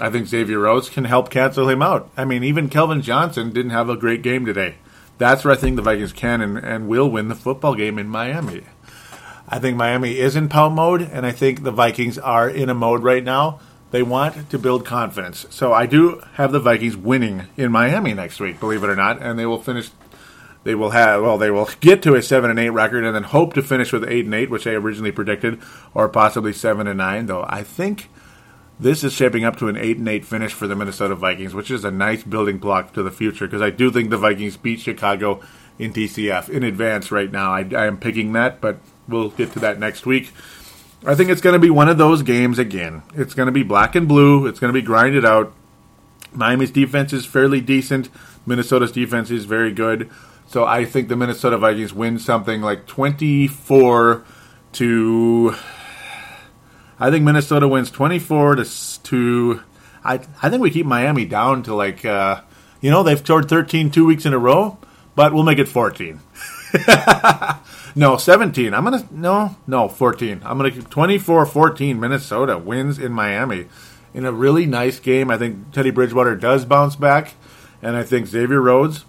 I think Xavier Rhodes can help cancel him out. I mean, even Calvin Johnson didn't have a great game today. That's where I think the Vikings can and, and will win the football game in Miami. I think Miami is in pound mode, and I think the Vikings are in a mode right now. They want to build confidence. So I do have the Vikings winning in Miami next week, believe it or not, and they will finish they will have well they will get to a 7 and 8 record and then hope to finish with 8 and 8 which I originally predicted or possibly 7 and 9 though I think this is shaping up to an 8 and 8 finish for the Minnesota Vikings which is a nice building block to the future because I do think the Vikings beat Chicago in TCF in advance right now. I, I am picking that but we'll get to that next week. I think it's going to be one of those games again. It's going to be black and blue. It's going to be grinded out. Miami's defense is fairly decent. Minnesota's defense is very good so I think the Minnesota Vikings win something like 24 to. I think Minnesota wins 24 to. to I, I think we keep Miami down to like. Uh, you know, they've scored 13 two weeks in a row, but we'll make it 14. no, 17. I'm going to. No, no, 14. I'm going to 24 14. Minnesota wins in Miami in a really nice game. I think Teddy Bridgewater does bounce back, and I think Xavier Rhodes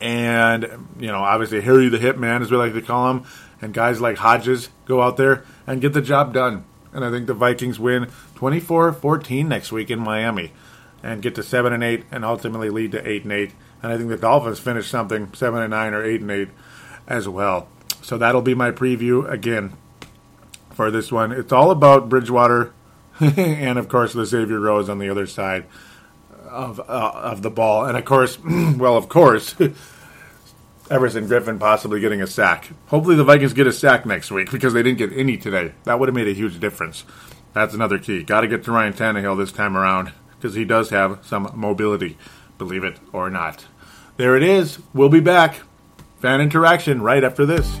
and you know, obviously Harry the Hitman, as we like to call him, and guys like Hodges go out there and get the job done. And I think the Vikings win 24-14 next week in Miami, and get to seven and eight, and ultimately lead to eight and eight. And I think the Dolphins finish something seven and nine or eight and eight as well. So that'll be my preview again for this one. It's all about Bridgewater, and of course the Xavier Rhodes on the other side of uh, of the ball, and of course, well, of course, Everson Griffen possibly getting a sack. Hopefully, the Vikings get a sack next week because they didn't get any today. That would have made a huge difference. That's another key. Got to get to Ryan Tannehill this time around because he does have some mobility, believe it or not. There it is. We'll be back. Fan interaction right after this.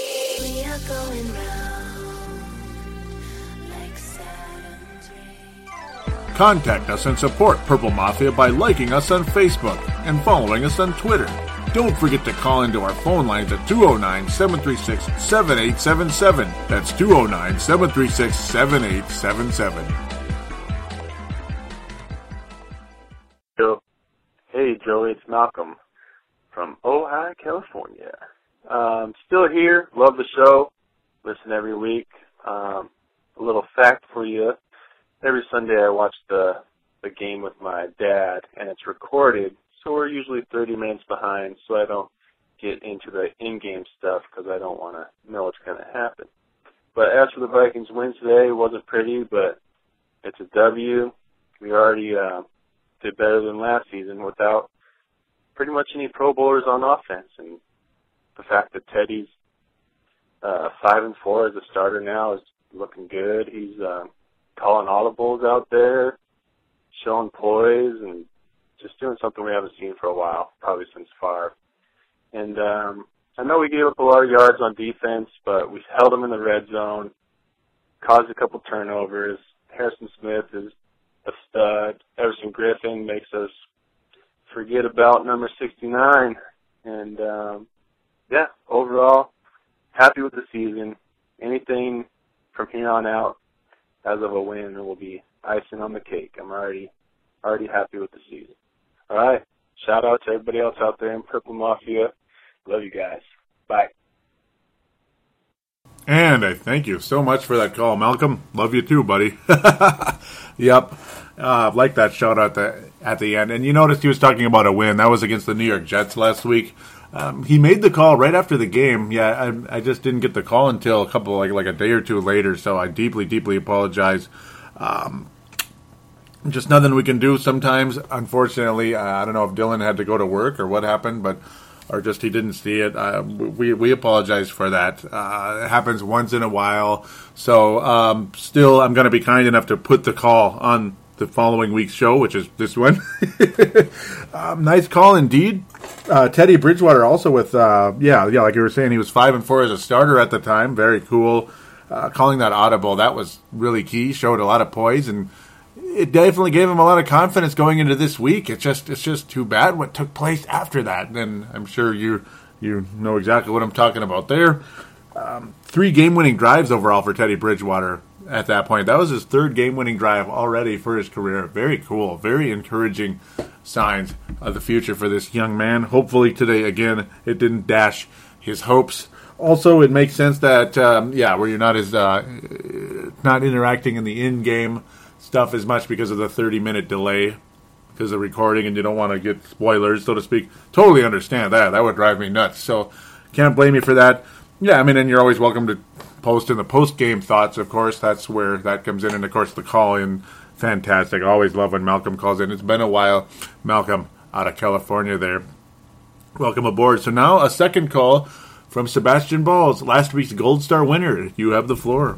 Contact us and support Purple Mafia by liking us on Facebook and following us on Twitter. Don't forget to call into our phone lines at 209 736 7877. That's 209 736 7877. Hey, Joey, it's Malcolm from Ojai, California. Um, still here. Love the show. Listen every week. Um, a little fact for you. Every Sunday I watch the the game with my dad, and it's recorded so we're usually 30 minutes behind. So I don't get into the in-game stuff because I don't want to know what's going to happen. But as for the Vikings win today, it wasn't pretty, but it's a W. We already uh, did better than last season without pretty much any Pro Bowlers on offense, and the fact that Teddy's uh, five and four as a starter now is looking good. He's uh, calling audibles out there, showing poise, and just doing something we haven't seen for a while, probably since Favre. And um, I know we gave up a lot of yards on defense, but we held them in the red zone, caused a couple turnovers. Harrison Smith is a stud. Everson Griffen makes us forget about number 69. And um, yeah, overall, happy with the season. Anything from here on out, as of a win, will be icing on the cake. I'm already already happy with the season. All right. Shout out to everybody else out there in Purple Mafia. Love you guys. Bye. And I thank you so much for that call, Malcolm. Love you too, buddy. yep. Uh, like that shout out the, at the end. And you noticed he was talking about a win. That was against the New York Jets last week. Um, he made the call right after the game. Yeah, I, I, just didn't get the call until a couple, like like a day or two later. So I deeply, deeply apologize. Um, just nothing we can do sometimes. Unfortunately, I don't know if Dylan had to go to work or what happened, but or just he didn't see it. Uh, we we apologize for that. Uh, it happens once in a while. So um, still, I'm going to be kind enough to put the call on the following week's show, which is this one. um, nice call indeed. Uh, Teddy Bridgewater also with uh, yeah yeah like you were saying he was five and four as a starter at the time. Very cool. Uh, calling that audible that was really key. Showed a lot of poise and it definitely gave him a lot of confidence going into this week. It's just it's just too bad what took place after that. And I'm sure you you know exactly what I'm talking about there. Um, three game winning drives overall for Teddy Bridgewater at that point. That was his third game winning drive already for his career. Very cool, very encouraging signs of the future for this young man. Hopefully today again it didn't dash his hopes. Also, it makes sense that um, yeah, where you're not as uh, not interacting in the in game stuff as much because of the 30 minute delay because of recording and you don't want to get spoilers, so to speak. Totally understand that. That would drive me nuts. So can't blame you for that. Yeah, I mean, and you're always welcome to post in the post game thoughts, of course. That's where that comes in. And of course, the call in. Fantastic. Always love when Malcolm calls in. It's been a while. Malcolm out of California there. Welcome aboard. So now a second call from Sebastian Balls, last week's Gold Star winner. You have the floor.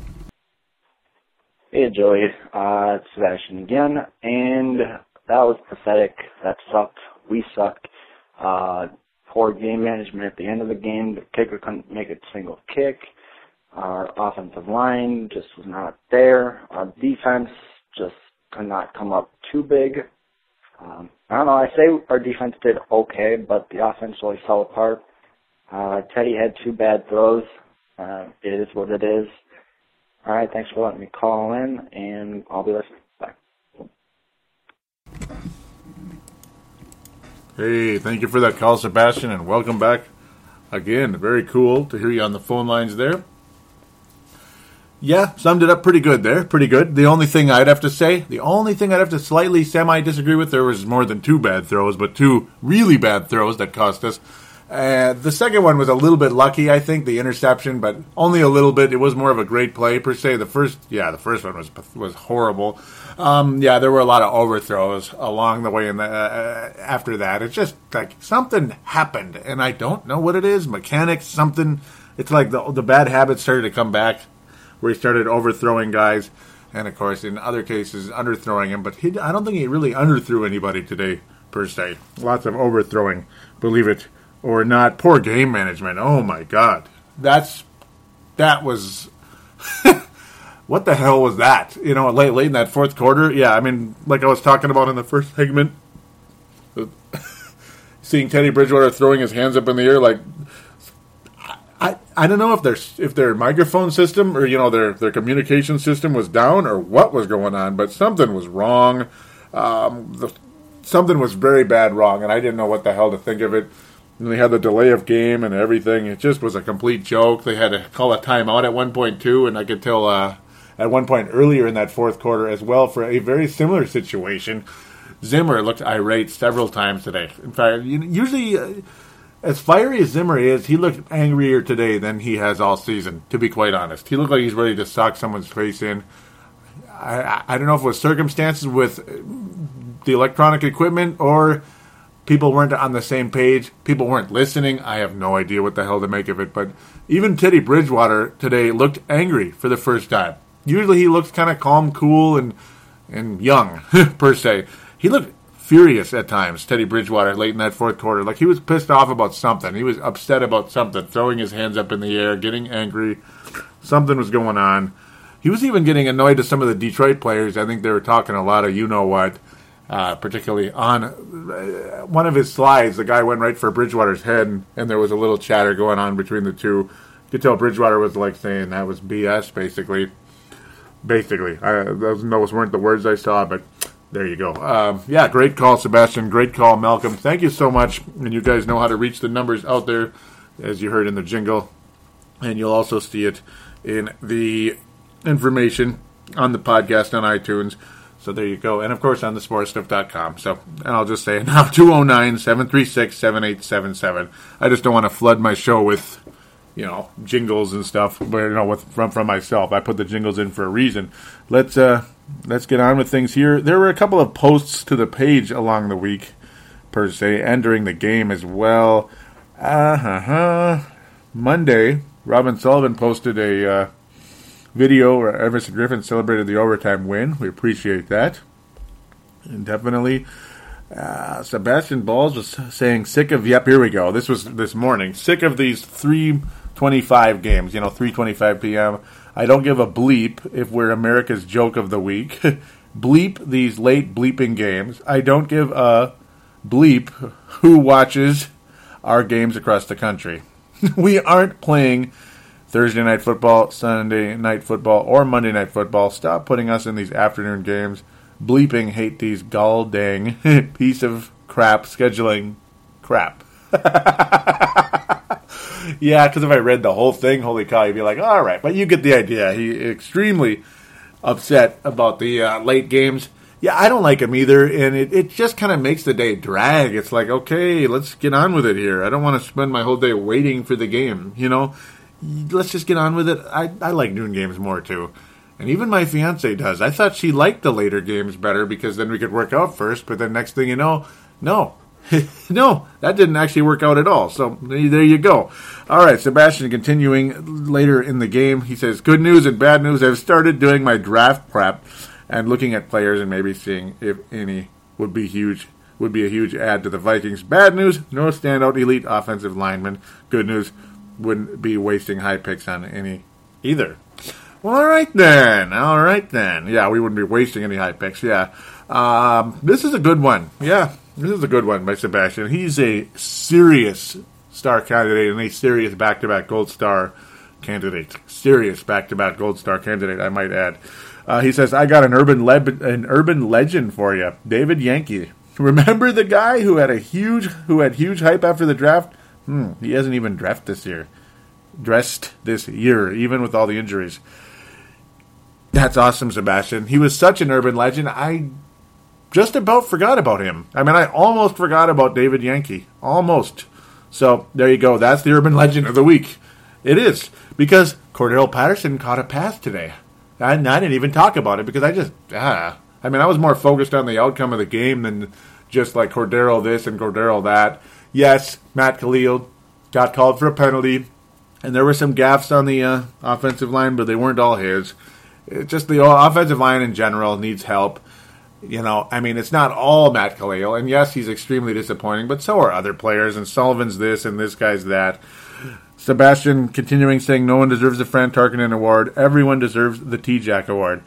Hey Joey, uh, it's Sebastian again, and that was pathetic. That sucked. We sucked. Uh, poor game management at the end of the game. The kicker couldn't make a single kick. Our offensive line just was not there. Our defense just could not come up too big. Um, I don't know. I say our defense did okay, but the offense really fell apart. Uh, Teddy had two bad throws. Uh, it is what it is. All right, thanks for letting me call in, and I'll be listening. Bye. Hey, thank you for that call, Sebastian, and welcome back again. Very cool to hear you on the phone lines there. Yeah, summed it up pretty good there. Pretty good. The only thing I'd have to say, the only thing I'd have to slightly semi disagree with, there was more than two bad throws, but two really bad throws that cost us. Uh, the second one was a little bit lucky, I think, the interception, but only a little bit. It was more of a great play per se. The first, yeah, the first one was was horrible. Um, yeah, there were a lot of overthrows along the way, and uh, after that, it's just like something happened, and I don't know what it is. Mechanics, something. It's like the the bad habits started to come back, where he started overthrowing guys, and of course, in other cases, underthrowing him. But he, I don't think he really underthrew anybody today per se. Lots of overthrowing, believe it or not. Poor game management. Oh my god, that's that was. what the hell was that? You know, late late in that fourth quarter. Yeah, I mean, like I was talking about in the first segment, seeing Teddy Bridgewater throwing his hands up in the air like. I, I don't know if their if their microphone system or you know their their communication system was down or what was going on, but something was wrong. Um, the, something was very bad wrong, and I didn't know what the hell to think of it. And they had the delay of game and everything. It just was a complete joke. They had to call a timeout at one point too, and I could tell uh, at one point earlier in that fourth quarter as well for a very similar situation. Zimmer looked irate several times today. In fact, usually, uh, as fiery as Zimmer is, he looked angrier today than he has all season. To be quite honest, he looked like he's ready to sock someone's face in. I, I don't know if it was circumstances with the electronic equipment or people weren't on the same page. People weren't listening. I have no idea what the hell to make of it. But even Teddy Bridgewater today looked angry for the first time. Usually he looks kind of calm, cool, and and young per se. He looked furious at times. Teddy Bridgewater late in that fourth quarter, like he was pissed off about something. He was upset about something, throwing his hands up in the air, getting angry. Something was going on. He was even getting annoyed to some of the Detroit players. I think they were talking a lot of you know what uh, particularly on uh, one of his slides, the guy went right for Bridgewater's head, and, and, there was a little chatter going on between the two. You could tell Bridgewater was like saying that was BS, basically. Basically, I, those, those weren't the words I saw, but there you go. Um, yeah, great call, Sebastian. Great call, Malcolm. Thank you so much. And you guys know how to reach the numbers out there, as you heard in the jingle, and you'll also see it in the information on the podcast on iTunes. So there you go. And of course on the sportstuff.com. So and I'll just say now 209 736 7877. I just don't want to flood my show with, you know, jingles and stuff, but you know, with from from myself. I put the jingles in for a reason. Let's uh let's get on with things here. There were a couple of posts to the page along the week per se and during the game as well. Uh-huh. Monday, Robin Sullivan posted a uh, video where Everson Griffen celebrated the overtime win. We appreciate that. And definitely, uh, Sebastian Balls was saying, sick of, yep, here we go. This was this morning. Sick of these 325 games, you know, 325 p.m. I don't give a bleep if we're America's joke of the week. bleep these late bleeping games. I don't give a bleep who watches our games across the country. we aren't playing Thursday night football, Sunday night football, or Monday night football. Stop putting us in these afternoon games. Bleeping hate these gall dang piece of crap scheduling crap. Yeah, because if I read the whole thing, holy cow, you'd be like, all right. But you get the idea. He extremely upset about the uh, late games. Yeah, I don't like him either, and it, it just kind of makes the day drag. It's like, okay, let's get on with it here. I don't want to spend my whole day waiting for the game, you know? let's just get on with it. I, I like noon games more too. And even my fiance does. I thought she liked the later games better because then we could work out first, but then next thing you know, no. no, that didn't actually work out at all. So there you go. All right, Sebastian continuing later in the game. He says, Good news and bad news. I've started doing my draft prep and looking at players and maybe seeing if any would be huge would be a huge add to the Vikings. Bad news, no standout elite offensive lineman. Good news, wouldn't be wasting high picks on any either. Well, all right then. All right then. Yeah, we wouldn't be wasting any high picks. Yeah. Um, this is a good one. Yeah, this is a good one by Sebastian. He's a serious star candidate and a serious back-to-back gold star candidate. Serious back-to-back gold star candidate, I might add. Uh, he says, "I got an urban le- an urban legend for you, David Yankey. Remember the guy who had a huge who had huge hype after the draft? Hmm, he hasn't even dressed this year. Dressed this year, even with all the injuries. That's awesome, Sebastian. He was such an urban legend. I just about forgot about him. I mean, I almost forgot about David Yankey. Almost. So there you go. That's the urban legend of the week. It is because Cordarrelle Patterson caught a pass today. And I didn't even talk about it because I just ah. I mean, I was more focused on the outcome of the game than just like Cordarrelle this and Cordarrelle that. Yes, Matt Kalil got called for a penalty, and there were some gaffes on the uh, offensive line, but they weren't all his. It just the offensive line in general needs help. You know, I mean, it's not all Matt Kalil, and yes, he's extremely disappointing, but so are other players, and Sullivan's this and this guy's that. Sebastian continuing saying no one deserves the Fran Tarkenton Award. Everyone deserves the T-Jack Award.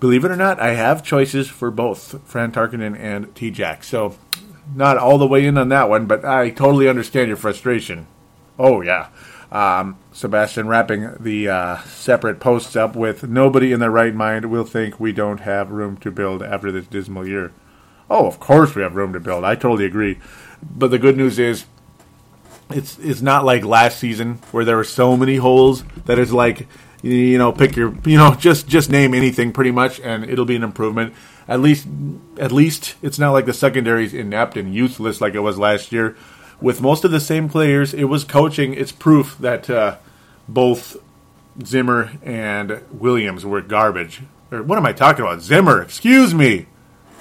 Believe it or not, I have choices for both Fran Tarkenton and T-Jack. So not all the way in on that one, but I totally understand your frustration. Oh, yeah. Um, Sebastian wrapping the uh, separate posts up with nobody in their right mind will think we don't have room to build after this dismal year. Oh, of course we have room to build. I totally agree. But the good news is it's it's not like last season where there were so many holes that it's like you know, pick your, you know, just just name anything pretty much, and it'll be an improvement. At least, at least it's not like the secondary's inept and useless like it was last year. With most of the same players, it was coaching. It's proof that uh, both Zimmer and Williams were garbage. Or what am I talking about? Zimmer, excuse me.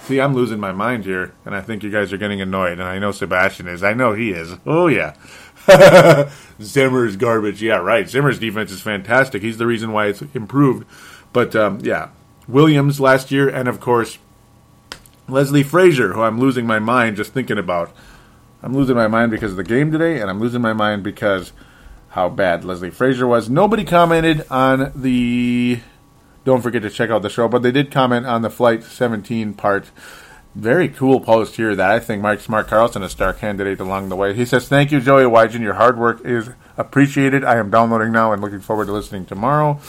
See, I'm losing my mind here, and I think you guys are getting annoyed, and I know Sebastian is. I know he is. Oh, yeah. Zimmer's garbage. Yeah, right. Zimmer's defense is fantastic. He's the reason why it's improved. But, um, yeah. Williams last year, and of course, Leslie Frazier, who I'm losing my mind just thinking about. I'm losing my mind because of the game today, and I'm losing my mind because how bad Leslie Frazier was. Nobody commented on the. Don't forget to check out the show, but they did comment on the Flight 17 part. Very cool post here that I think Mike Smart Carlson a star candidate along the way. He says, Thank you, Joey Wygen. Your hard work is appreciated. I am downloading now and looking forward to listening tomorrow.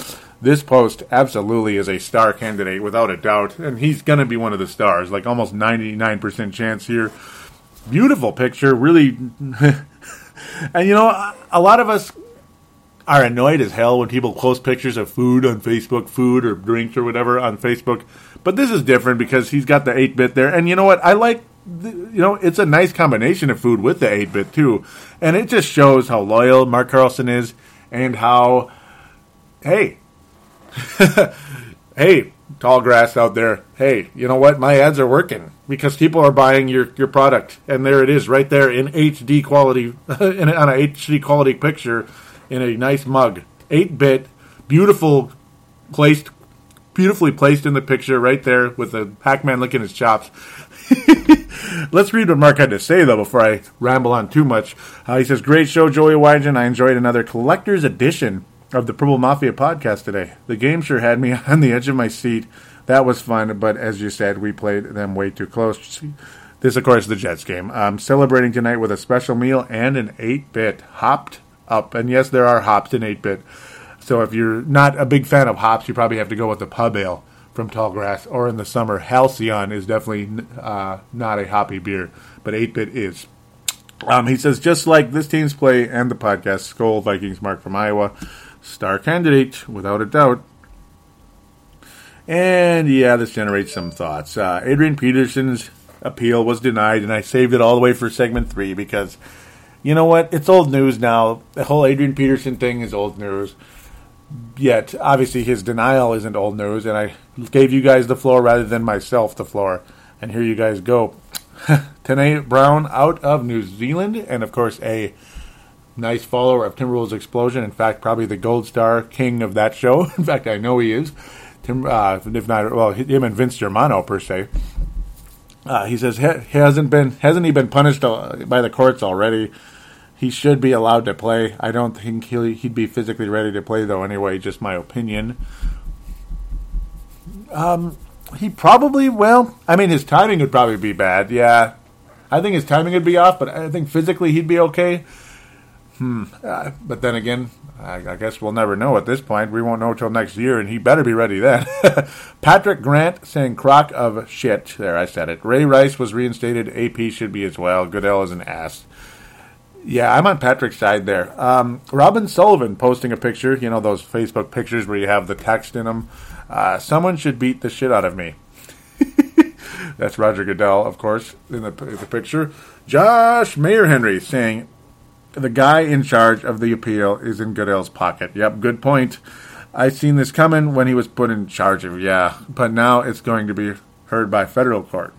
This post absolutely is a star candidate without a doubt, and he's going to be one of the stars, like almost 99% chance here. Beautiful picture, really. and you know, a lot of us are annoyed as hell when people post pictures of food on Facebook, food or drinks or whatever on Facebook. But this is different because he's got the 8 bit there. And you know what? I like, the, you know, it's a nice combination of food with the 8 bit too. And it just shows how loyal Mark Carlson is and how, hey, hey, Tallgrass out there. Hey, you know what? My ads are working because people are buying your, your product. And there it is right there in HD quality, in, on a HD quality picture in a nice mug. 8 bit, beautiful placed, beautifully placed in the picture right there with the Pac-Man licking his chops. Let's read what Mark had to say, though, before I ramble on too much. Uh, he says, Great show, Joey Wygen. I enjoyed another collector's edition of the Purple Mafia podcast today. The game sure had me on the edge of my seat. That was fun, but as you said, we played them way too close. This, of course, is the Jets game. I'm celebrating tonight with a special meal and an 8 bit hopped up. And yes, there are hops in 8 bit. So if you're not a big fan of hops, you probably have to go with the pub ale from Tallgrass. Or in the summer, Halcyon is definitely uh, not a hoppy beer, but 8 bit is. Um, he says, just like this team's play and the podcast, Skol Vikings Mark from Iowa, star candidate, without a doubt. And yeah, this generates some thoughts. Uh, Adrian Peterson's appeal was denied, and I saved it all the way for segment three because you know what? It's old news now. The whole Adrian Peterson thing is old news. Yet, obviously, his denial isn't old news, and I gave you guys the floor rather than myself the floor. And here you guys go. Tanae Brown out of New Zealand, and of course, a nice follower of Timberwolves Explosion. In fact, probably the gold star king of that show. In fact, I know he is. Tim, uh, if not, well, him and Vince Germano per se. Uh, he says he hasn't been hasn't he been punished uh, by the courts already? He should be allowed to play. I don't think he he'd be physically ready to play though. Anyway, just my opinion. Um, he probably well. I mean, his timing would probably be bad. Yeah, I think his timing would be off, but I think physically he'd be okay. Hmm. Uh, but then again, I, I, guess we'll never know at this point. We won't know till next year, and he better be ready then. Patrick Grant saying crock of shit. There, I said it. Ray Rice was reinstated. AP should be as well. Goodell is an ass. Yeah, I'm on Patrick's side there. Um, Robin Sullivan posting a picture. You know those Facebook pictures where you have the text in them. Uh, someone should beat the shit out of me. That's Roger Goodell, of course, in the, in the picture. Josh Mayer Henry saying the guy in charge of the appeal is in Goodell's pocket. Yep, good point. I seen this coming when he was put in charge of, yeah, but now it's going to be heard by federal court.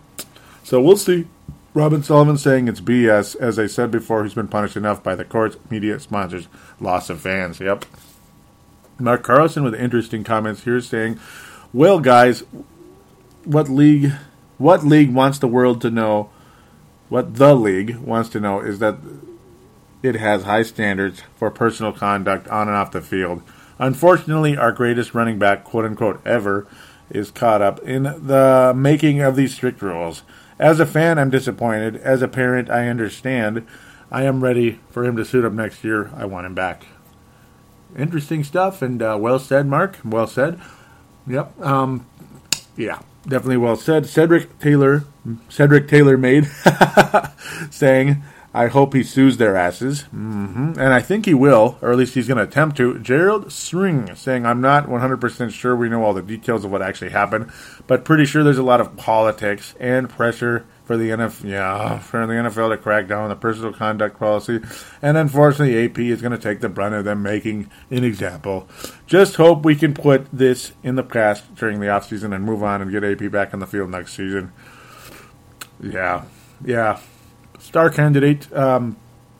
So we'll see. Robin Sullivan saying it's BS. As I said before, he's been punished enough by the courts, media, sponsors, loss of fans. Yep. Mark Carlson with interesting comments here saying, "Well, guys, what league? What league wants the world to know? What the league wants to know is that it has high standards for personal conduct on and off the field. Unfortunately, our greatest running back, quote unquote, ever, is caught up in the making of these strict rules. As a fan, I'm disappointed. As a parent, I understand. I am ready for him to suit up next year. I want him back. Interesting stuff, and uh, well said, Mark. Well said. Yep. Um, yeah, definitely well said. Cedric Taylor, Cedric Taylor made saying I hope he sues their asses. hmm And I think he will, or at least he's going to attempt to. Gerald String saying, I'm not 100% sure we know all the details of what actually happened, but pretty sure there's a lot of politics and pressure for the NFL, yeah, for the NFL to crack down on the personal conduct policy, and unfortunately, AP is going to take the brunt of them making an example. Just hope we can put this in the past during the offseason and move on and get AP back on the field next season. Yeah, yeah, star candidate. Um,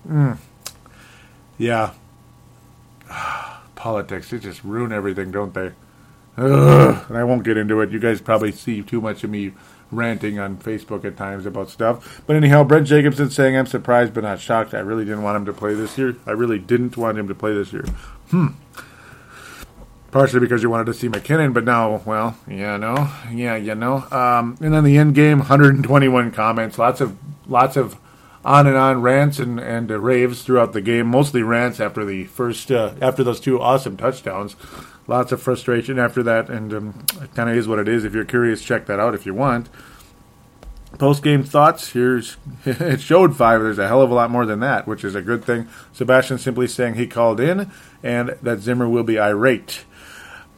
mm, yeah, politics. They just ruin everything, don't they? Ugh, and I won't get into it. You guys probably see too much of me ranting on Facebook at times about stuff. But anyhow, Brent Jacobson saying, I'm surprised but not shocked. I really didn't want him to play this year. I really didn't want him to play this year. Hmm. Partially because you wanted to see McKinnon, but now, well, yeah, no, yeah, you know. Um, and then the end game, 121 comments, lots of, lots of on and on rants and and uh, raves throughout the game. Mostly rants after the first, uh, after those two awesome touchdowns lots of frustration after that, and um, it kind of is what it is. If you're curious, check that out if you want. Post game thoughts. Here's it showed five. There's a hell of a lot more than that, which is a good thing. Sebastian simply saying he called in and that Zimmer will be irate.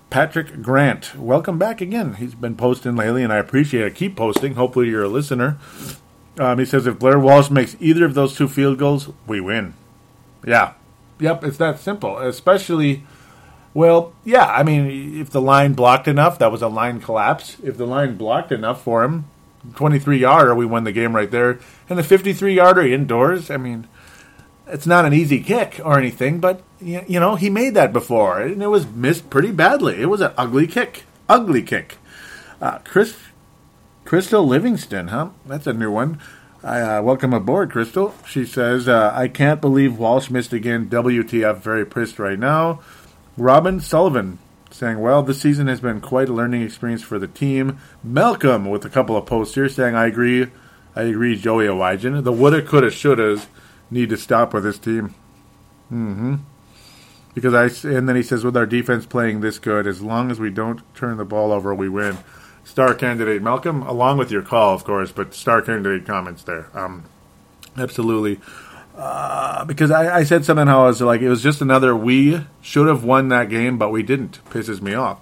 Patrick Grant, welcome back again. He's been posting lately, and I appreciate it. Keep posting. Hopefully, you're a listener. Um, he says if Blair Walsh makes either of those two field goals, we win. Yeah, yep, it's that simple. Especially well, yeah, I mean, if the line blocked enough, that was a line collapse. If the line blocked enough for him, 23 yarder, we won the game right there. And the 53 yarder indoors, I mean, it's not an easy kick or anything, but, you know, he made that before, and it was missed pretty badly. It was an ugly kick. Ugly kick. Uh, Chris, Crystal Livingston, huh? That's a new one. Uh, welcome aboard, Crystal. She says, uh, I can't believe Walsh missed again. WTF, very pissed right now. Robin Sullivan saying, Well, this season has been quite a learning experience for the team. Malcolm with a couple of posts here saying, I agree. I agree, Joey Awajan. The woulda, coulda, shouldas need to stop with this team. Mm-hmm. Because I and then he says, with our defense playing this good, as long as we don't turn the ball over, we win. Star candidate Malcolm, along with your call, of course, but star candidate comments there. Um, absolutely. Uh, because I, I, said something how I was like, it was just another we should have won that game, but we didn't. Pisses me off.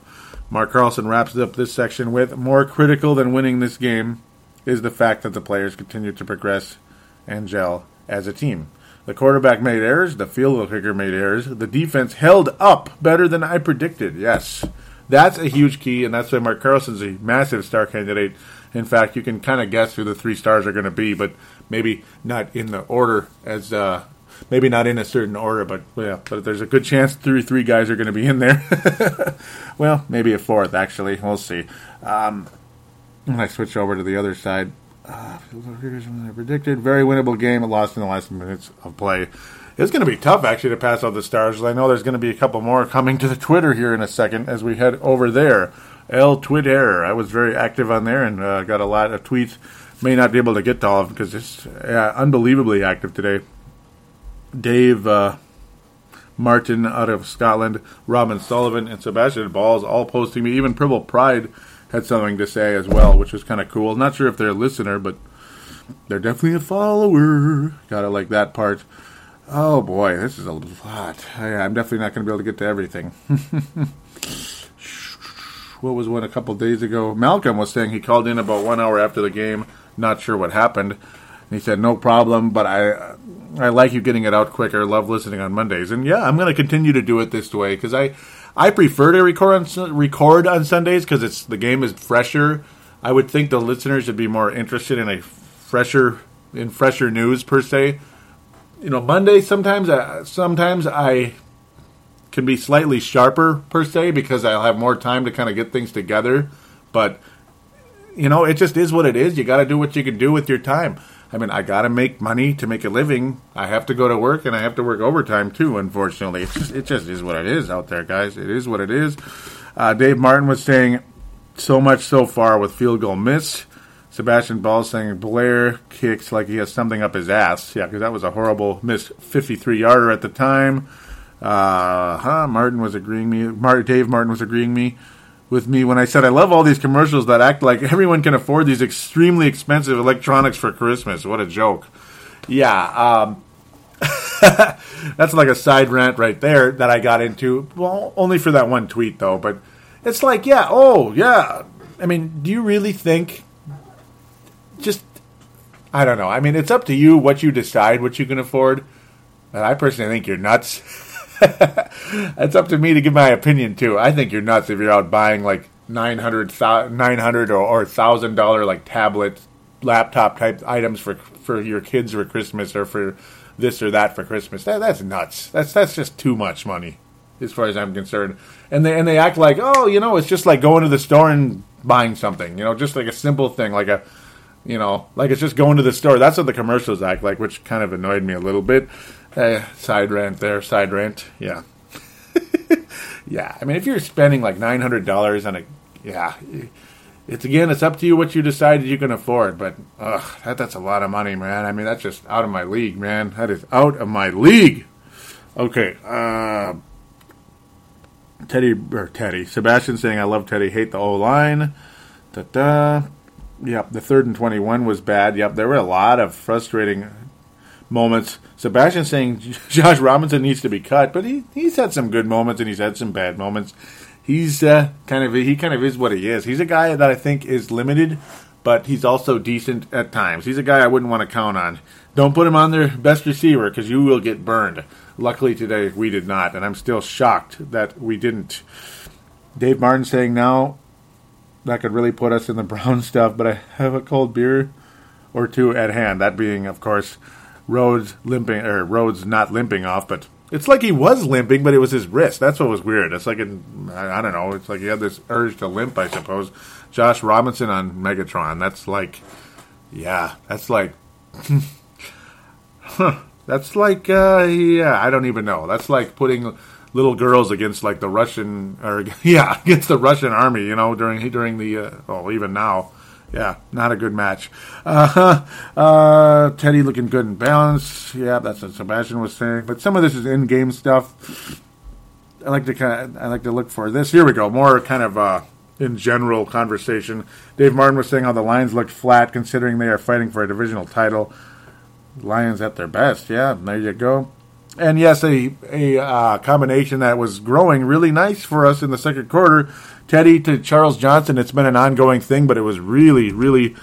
Mark Carlson wraps up this section with more critical than winning this game is the fact that the players continue to progress and gel as a team. The quarterback made errors, the field kicker made errors, the defense held up better than I predicted. Yes, that's a huge key, and that's why Mark Carlson's a massive star candidate. In fact, you can kind of guess who the three stars are going to be, but maybe not in the order as uh, maybe not in a certain order, but yeah, but there's a good chance three three guys are going to be in there. well, maybe a fourth actually. We'll see. Um, when I switch over to the other side, uh, predicted very winnable game. Lost in the last minutes of play. It's going to be tough actually to pass out the stars. I know there's going to be a couple more coming to the Twitter here in a second as we head over there. L Twitter. I was very active on there and uh, got a lot of tweets may not be able to get to all of them because it's yeah, unbelievably active today. Dave uh, Martin out of Scotland, Robin Sullivan, and Sebastian Balls all posting me. Even Purple Pride had something to say as well, which was kind of cool. Not sure if they're a listener, but they're definitely a follower. Gotta like that part. Oh boy, this is a lot. I'm definitely not going to be able to get to everything. what was one a couple days ago? Malcolm was saying he called in about one hour after the game not sure what happened. And he said, "No problem, but I I like you getting it out quicker. Love listening on Mondays, and yeah, I'm going to continue to do it this way because I I prefer to record on record on Sundays because it's the game is fresher. I would think the listeners would be more interested in a fresher in fresher news per se. You know, Monday sometimes I, uh, sometimes I can be slightly sharper per se because I'll have more time to kind of get things together, but you know, it just is what it is. You got to do what you can do with your time. I mean, I got to make money to make a living. I have to go to work, and I have to work overtime too. Unfortunately, it's just, it just is what it is out there, guys. It is what it is. Uh, Dave Martin was saying so much so far with field goal miss. Sebastian Ball saying Blair kicks like he has something up his ass. Yeah, because that was a horrible missed 53 yarder at the time. Uh, huh? Martin was agreeing me. Mar- Dave Martin was agreeing me with me when I said I love all these commercials that act like everyone can afford these extremely expensive electronics for Christmas. What a joke. yeah, um, that's like a side rant right there that I got into. Well, only for that one tweet though. But it's like, yeah, oh yeah. I mean, do you really think? I don't know. I mean, it's up to you what you decide what you can afford. But I personally think you're nuts. it's up to me to give my opinion too. I think you're nuts if you're out buying like 900 900 or, or thousand dollar like tablets, laptop type items for for your kids for Christmas or for this or that for Christmas. That, that's nuts. That's that's just too much money, as far as I'm concerned. And they and they act like, oh, you know, it's just like going to the store and buying something. You know, just like a simple thing, like a, you know, like it's just going to the store. That's what the commercials act like, which kind of annoyed me a little bit. Uh, side rant there, side rant. Yeah, yeah. I mean, if you're spending like nine hundred dollars on a, yeah it's again, it's up to you what you decide you can afford. But ugh, that, that's a lot of money, man. I mean, that's just out of my league, man. That is out of my league. Okay, uh, Teddy or Teddy Sebastian saying I love Teddy, hate the O line. Da da. Yep, the third and twenty-one was bad. Yep, there were a lot of frustrating moments. Sebastian saying Josh Robinson needs to be cut, but he he's had some good moments and he's had some bad moments he's uh, kind of he kind of is what he is. He's a guy that I think is limited, but he's also decent at times. He's a guy I wouldn't want to count on. Don't put him on their best receiver because you will get burned. Luckily today we did not, and I'm still shocked that we didn't. Dave Martin saying now that could really put us in the brown stuff, but I have a cold beer or two at hand. That being, of course, Rhodes limping or Rhodes not limping off, but it's like he was limping, but it was his wrist. That's what was weird. It's like I don't know. It's like he had this urge to limp. I suppose. Josh Robinson on Megatron. That's like, yeah, that's like, huh, that's like, uh, yeah, I don't even know. That's like putting little girls against like the Russian or yeah against the Russian army. You know during during the uh, oh even now yeah, not a good match. Uh, uh, Teddy looking good and balanced. Yeah, that's what Sebastian was saying. But some of this is in-game stuff. I like to kind of, I like to look for this. Here we go. More kind of uh, in general conversation. Dave Martin was saying how the Lions looked flat considering they are fighting for a divisional title. Lions at their best. Yeah, there you go. And yes, a a uh, combination that was growing really nice for us in the second quarter Teddy to Charles Johnson, it's been an ongoing thing, but it was really, really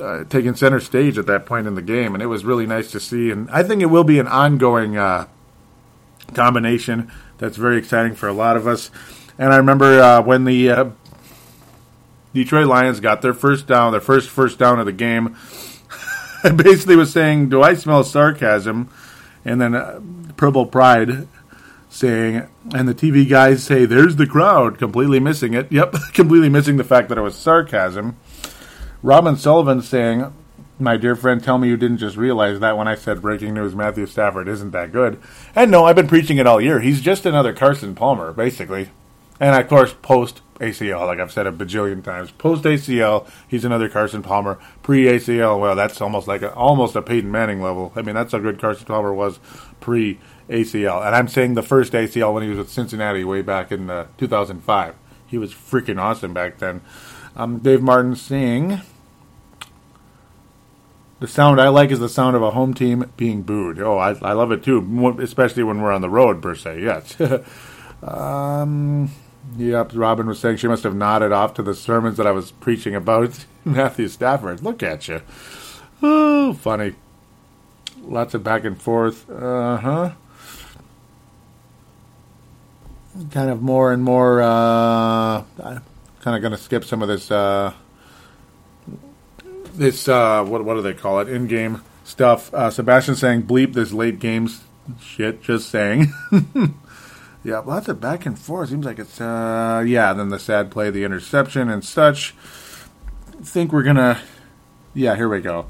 uh, taking center stage at that point in the game, and it was really nice to see. And I think it will be an ongoing uh, combination that's very exciting for a lot of us. And I remember uh, when the uh, Detroit Lions got their first down, their first first down of the game. I basically was saying, "Do I smell sarcasm?" And then uh, Purple Pride saying, and the TV guys say, "There's the crowd," completely missing it. Yep, completely missing the fact that it was sarcasm. Robin Sullivan saying, "My dear friend, tell me you didn't just realize that when I said breaking news: Matthew Stafford isn't that good." And no, I've been preaching it all year. He's just another Carson Palmer, basically. And of course, post ACL, like I've said a bajillion times, post ACL, he's another Carson Palmer. Pre ACL, well, that's almost like a, almost a Peyton Manning level. I mean, that's how good Carson Palmer was pre ACL. And I'm saying the first ACL when he was with Cincinnati way back in uh, 2005. He was freaking awesome back then. Um, Dave Martin saying, the sound I like is the sound of a home team being booed. Oh, I, I love it too, especially when we're on the road, per se, yes. um, yep, Robin was saying she must have nodded off to the sermons that I was preaching about Matthew Stafford. Look at you. Oh, funny. Lots of back and forth. Uh huh kind of more and more. Uh, kind of going to skip some of this. Uh, this uh, what what do they call it? In game stuff. Uh, Sebastian saying bleep this late games shit. Just saying. yeah, lots of back and forth. Seems like it's uh, yeah. Then the sad play, the interception, and such. think we're gonna. Yeah, here we go.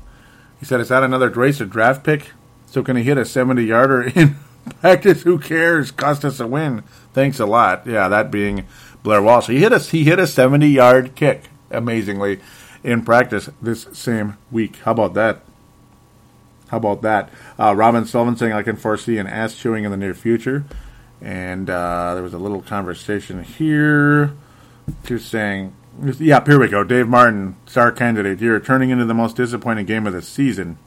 He said, "Is that another race draft pick? So can he hit a seventy yarder in practice? Who cares? Cost us a win." Thanks a lot. Yeah, that being Blair Walsh. He hit a he hit a 70 yard kick amazingly in practice this same week. How about that? How about that? Uh, Robin Sullivan saying I can foresee an ass chewing in the near future. And uh, there was a little conversation here. Just saying, yeah, here we go. Dave Martin, star candidate here, turning into the most disappointing game of the season.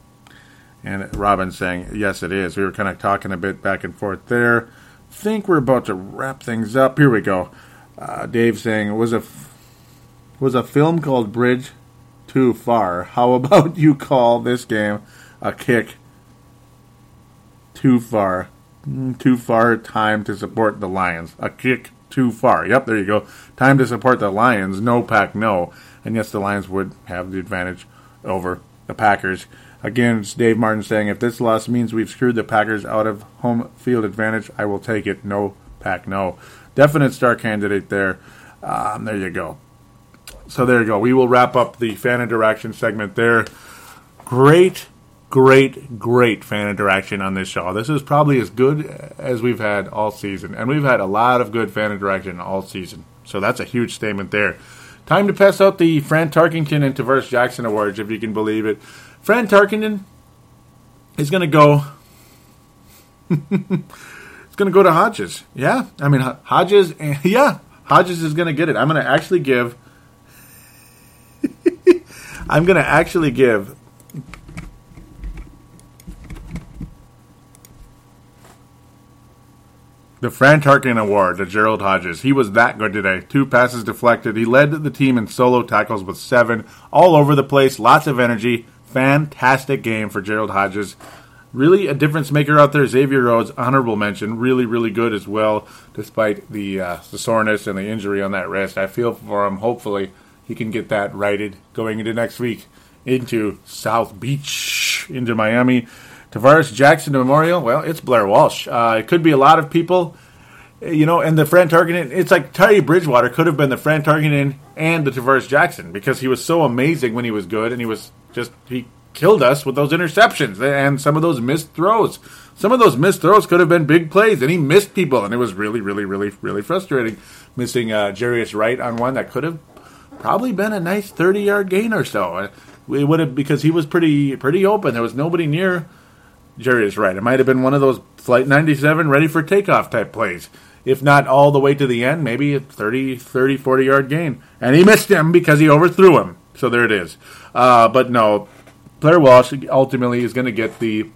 And Robin saying, yes, it is. We were kind of talking a bit back and forth there. Think we're about to wrap things up. Here we go. Uh, Dave saying, it was a, was a film called Bridge too far? How about you call this game a kick too far? Too far time to support the Lions. A kick too far. Yep, there you go. Time to support the Lions. No pack, no. And yes, the Lions would have the advantage over the Packers. Again, it's Dave Martin saying, if this loss means we've screwed the Packers out of home field advantage, I will take it. No pack, no. Definite star candidate there. Um, there you go. So there you go. We will wrap up the fan interaction segment there. Great, great, great fan interaction on this show. This is probably as good as we've had all season. And we've had a lot of good fan interaction all season. So that's a huge statement there. Time to pass out the Fran Tarkenton and Tarvaris Jackson Awards, if you can believe it. Fran Tarkenton is going to go. it's going to go to Hodges. Yeah, I mean Hodges. Eh, yeah, Hodges is going to get it. I'm going to actually give. I'm going to actually give The Fran Tarkenton Award to Gerald Hodges. He was that good today. Two passes deflected. He led the team in solo tackles with seven, all over the place, lots of energy. Fantastic game for Gerald Hodges. Really a difference maker out there. Xavier Rhodes, honorable mention. Really, really good as well, despite the, uh, the soreness and the injury on that wrist. I feel for him. Hopefully, he can get that righted going into next week into South Beach, into Miami. Tarvaris Jackson Memorial, well, it's Blair Walsh. Uh, it could be a lot of people, you know, and the Fran Tarkenton, it's like Teddy Bridgewater could have been the Fran Tarkenton and the Tarvaris Jackson because he was so amazing when he was good and he was just, he killed us with those interceptions and some of those missed throws. Some of those missed throws could have been big plays and he missed people and it was really, really, really, really frustrating missing uh, Jarius Wright on one that could have probably been a nice 30 yard gain or so. It would have, because he was pretty, pretty open. There was nobody near Jarius Wright. It might have been one of those Flight 97 ready for takeoff type plays. If not all the way to the end, maybe a 30, 30, 40 yard gain. And he missed him because he overthrew him. So there it is. Uh, but no, Blair Walsh ultimately is going to get the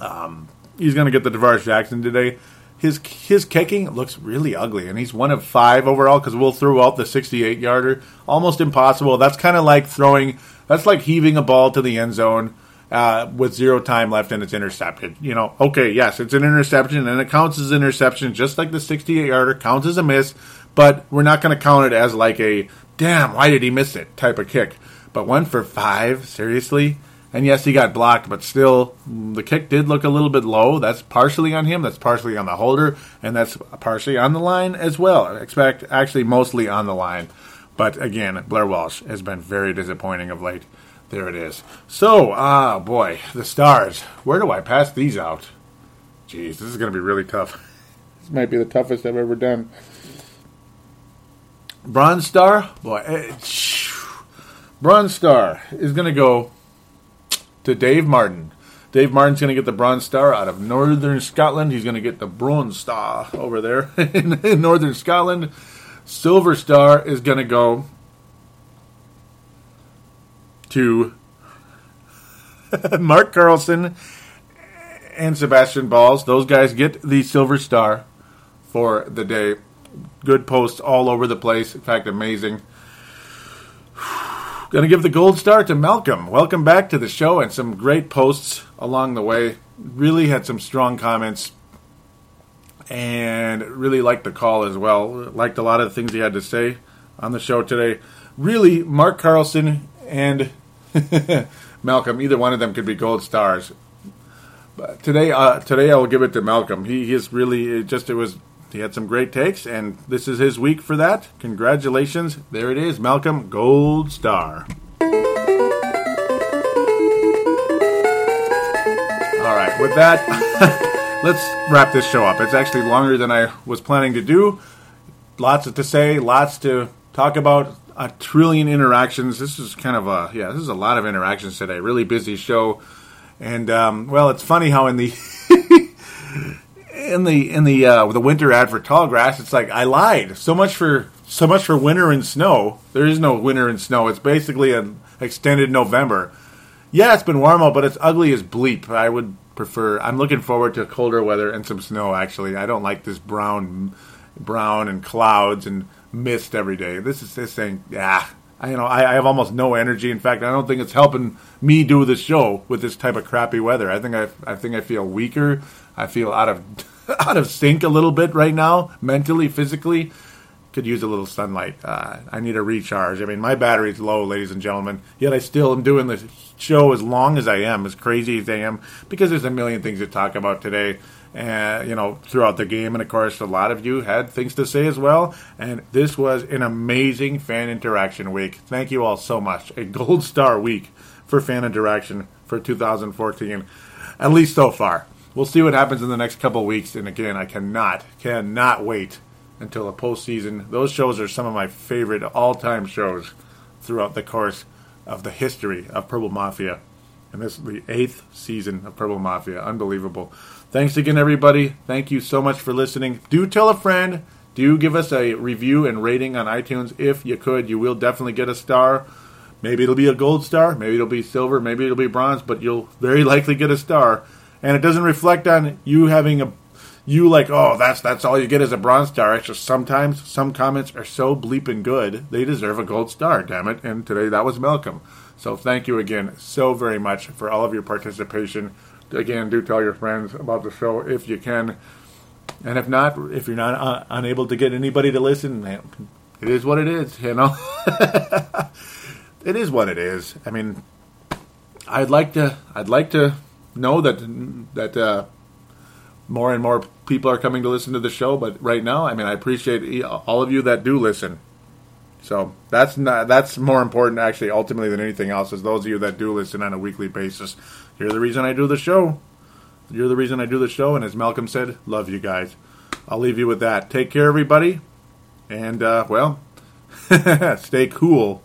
um, he's going to get the Tarvaris Jackson today. His his kicking looks really ugly, and he's one of five overall because we'll throw out the 68 yarder. Almost impossible. That's kind of like throwing. That's like heaving a ball to the end zone uh, with zero time left and it's intercepted. You know, okay, yes, it's an interception and it counts as interception, just like the 68 yarder counts as a miss, but we're not going to count it as like a damn, why did he miss it type of kick. But one for five, seriously? And yes, he got blocked, but still, the kick did look a little bit low. That's partially on him, that's partially on the holder, and that's partially on the line as well. I expect actually mostly on the line. But again, Blair Walsh has been very disappointing of late. There it is. So, ah, uh, boy, the stars. Where do I pass these out? Jeez, this is going to be really tough. this might be the toughest I've ever done. Bronze Star, boy, eh, Bronze Star is going to go to Dave Martin. Dave Martin's going to get the Bronze Star out of Northern Scotland. He's going to get the Bronze Star over there in, in Northern Scotland. Silver Star is going to go to Mark Carlson and Sebastian Balls. Those guys get the Silver Star for the day. Good posts all over the place. In fact, amazing. Going to give the gold star to Malcolm. Welcome back to the show and some great posts along the way. Really had some strong comments and really liked the call as well. Liked a lot of the things he had to say on the show today. Really, Mark Carlson and Malcolm. Either one of them could be gold stars. But today, uh, today I will give it to Malcolm. He, is really just it was. He had some great takes, and this is his week for that. Congratulations! There it is, Malcolm, gold star. All right, with that, let's wrap this show up. It's actually longer than I was planning to do. Lots to say, lots to talk about a trillion interactions. This is kind of a yeah, this is a lot of interactions today. Really busy show, and um, well, it's funny how in the in the in the uh, the winter ad for Tallgrass, it's like I lied. So much for so much for winter and snow. There is no winter and snow. It's basically an extended November. Yeah, it's been warm out, but it's ugly as bleep. I would prefer. I'm looking forward to colder weather and some snow. Actually, I don't like this brown, brown and clouds and mist every day. This is this thing. Yeah, I, you know, I, I have almost no energy. In fact, I don't think it's helping me do the show with this type of crappy weather. I think I, I think I feel weaker. I feel out of out of sync a little bit right now, mentally, physically could use a little sunlight. Uh, I need a recharge. I mean, my battery's low, ladies and gentlemen. Yet I still am doing this show as long as I am, as crazy as I am, because there's a million things to talk about today. And you know, throughout the game, and of course, a lot of you had things to say as well. And this was an amazing fan interaction week. Thank you all so much. A gold star week for fan interaction for 2014, at least so far. We'll see what happens in the next couple weeks. And again, I cannot, cannot wait until the postseason. Those shows are some of my favorite all-time shows throughout the course of the history of Purple Mafia. And this is the eighth season of Purple Mafia. Unbelievable. Thanks again, everybody. Thank you so much for listening. Do tell a friend. Do give us a review and rating on iTunes if you could. You will definitely get a star. Maybe it'll be a gold star. Maybe it'll be silver. Maybe it'll be bronze. But you'll very likely get a star. And it doesn't reflect on you having a you like, oh, that's that's all you get as a bronze star. It's just sometimes some comments are so bleeping good they deserve a gold star. Damn it! And today that was Malcolm. So thank you again so very much for all of your participation. Again, do tell your friends about the show if you can. And if not, if you're not uh, unable to get anybody to listen, it is what it is. You know, it is what it is. I mean, I'd like to, I'd like to know that that. Uh, more and more people are coming to listen to the show. But right now, I mean, I appreciate all of you that do listen. So that's not that's more important actually ultimately than anything else is those of you that do listen on a weekly basis. You're the reason I do the show. You're the reason I do the show, and as Malcolm said, love you guys. I'll leave you with that. Take care, everybody, and uh, well, stay cool.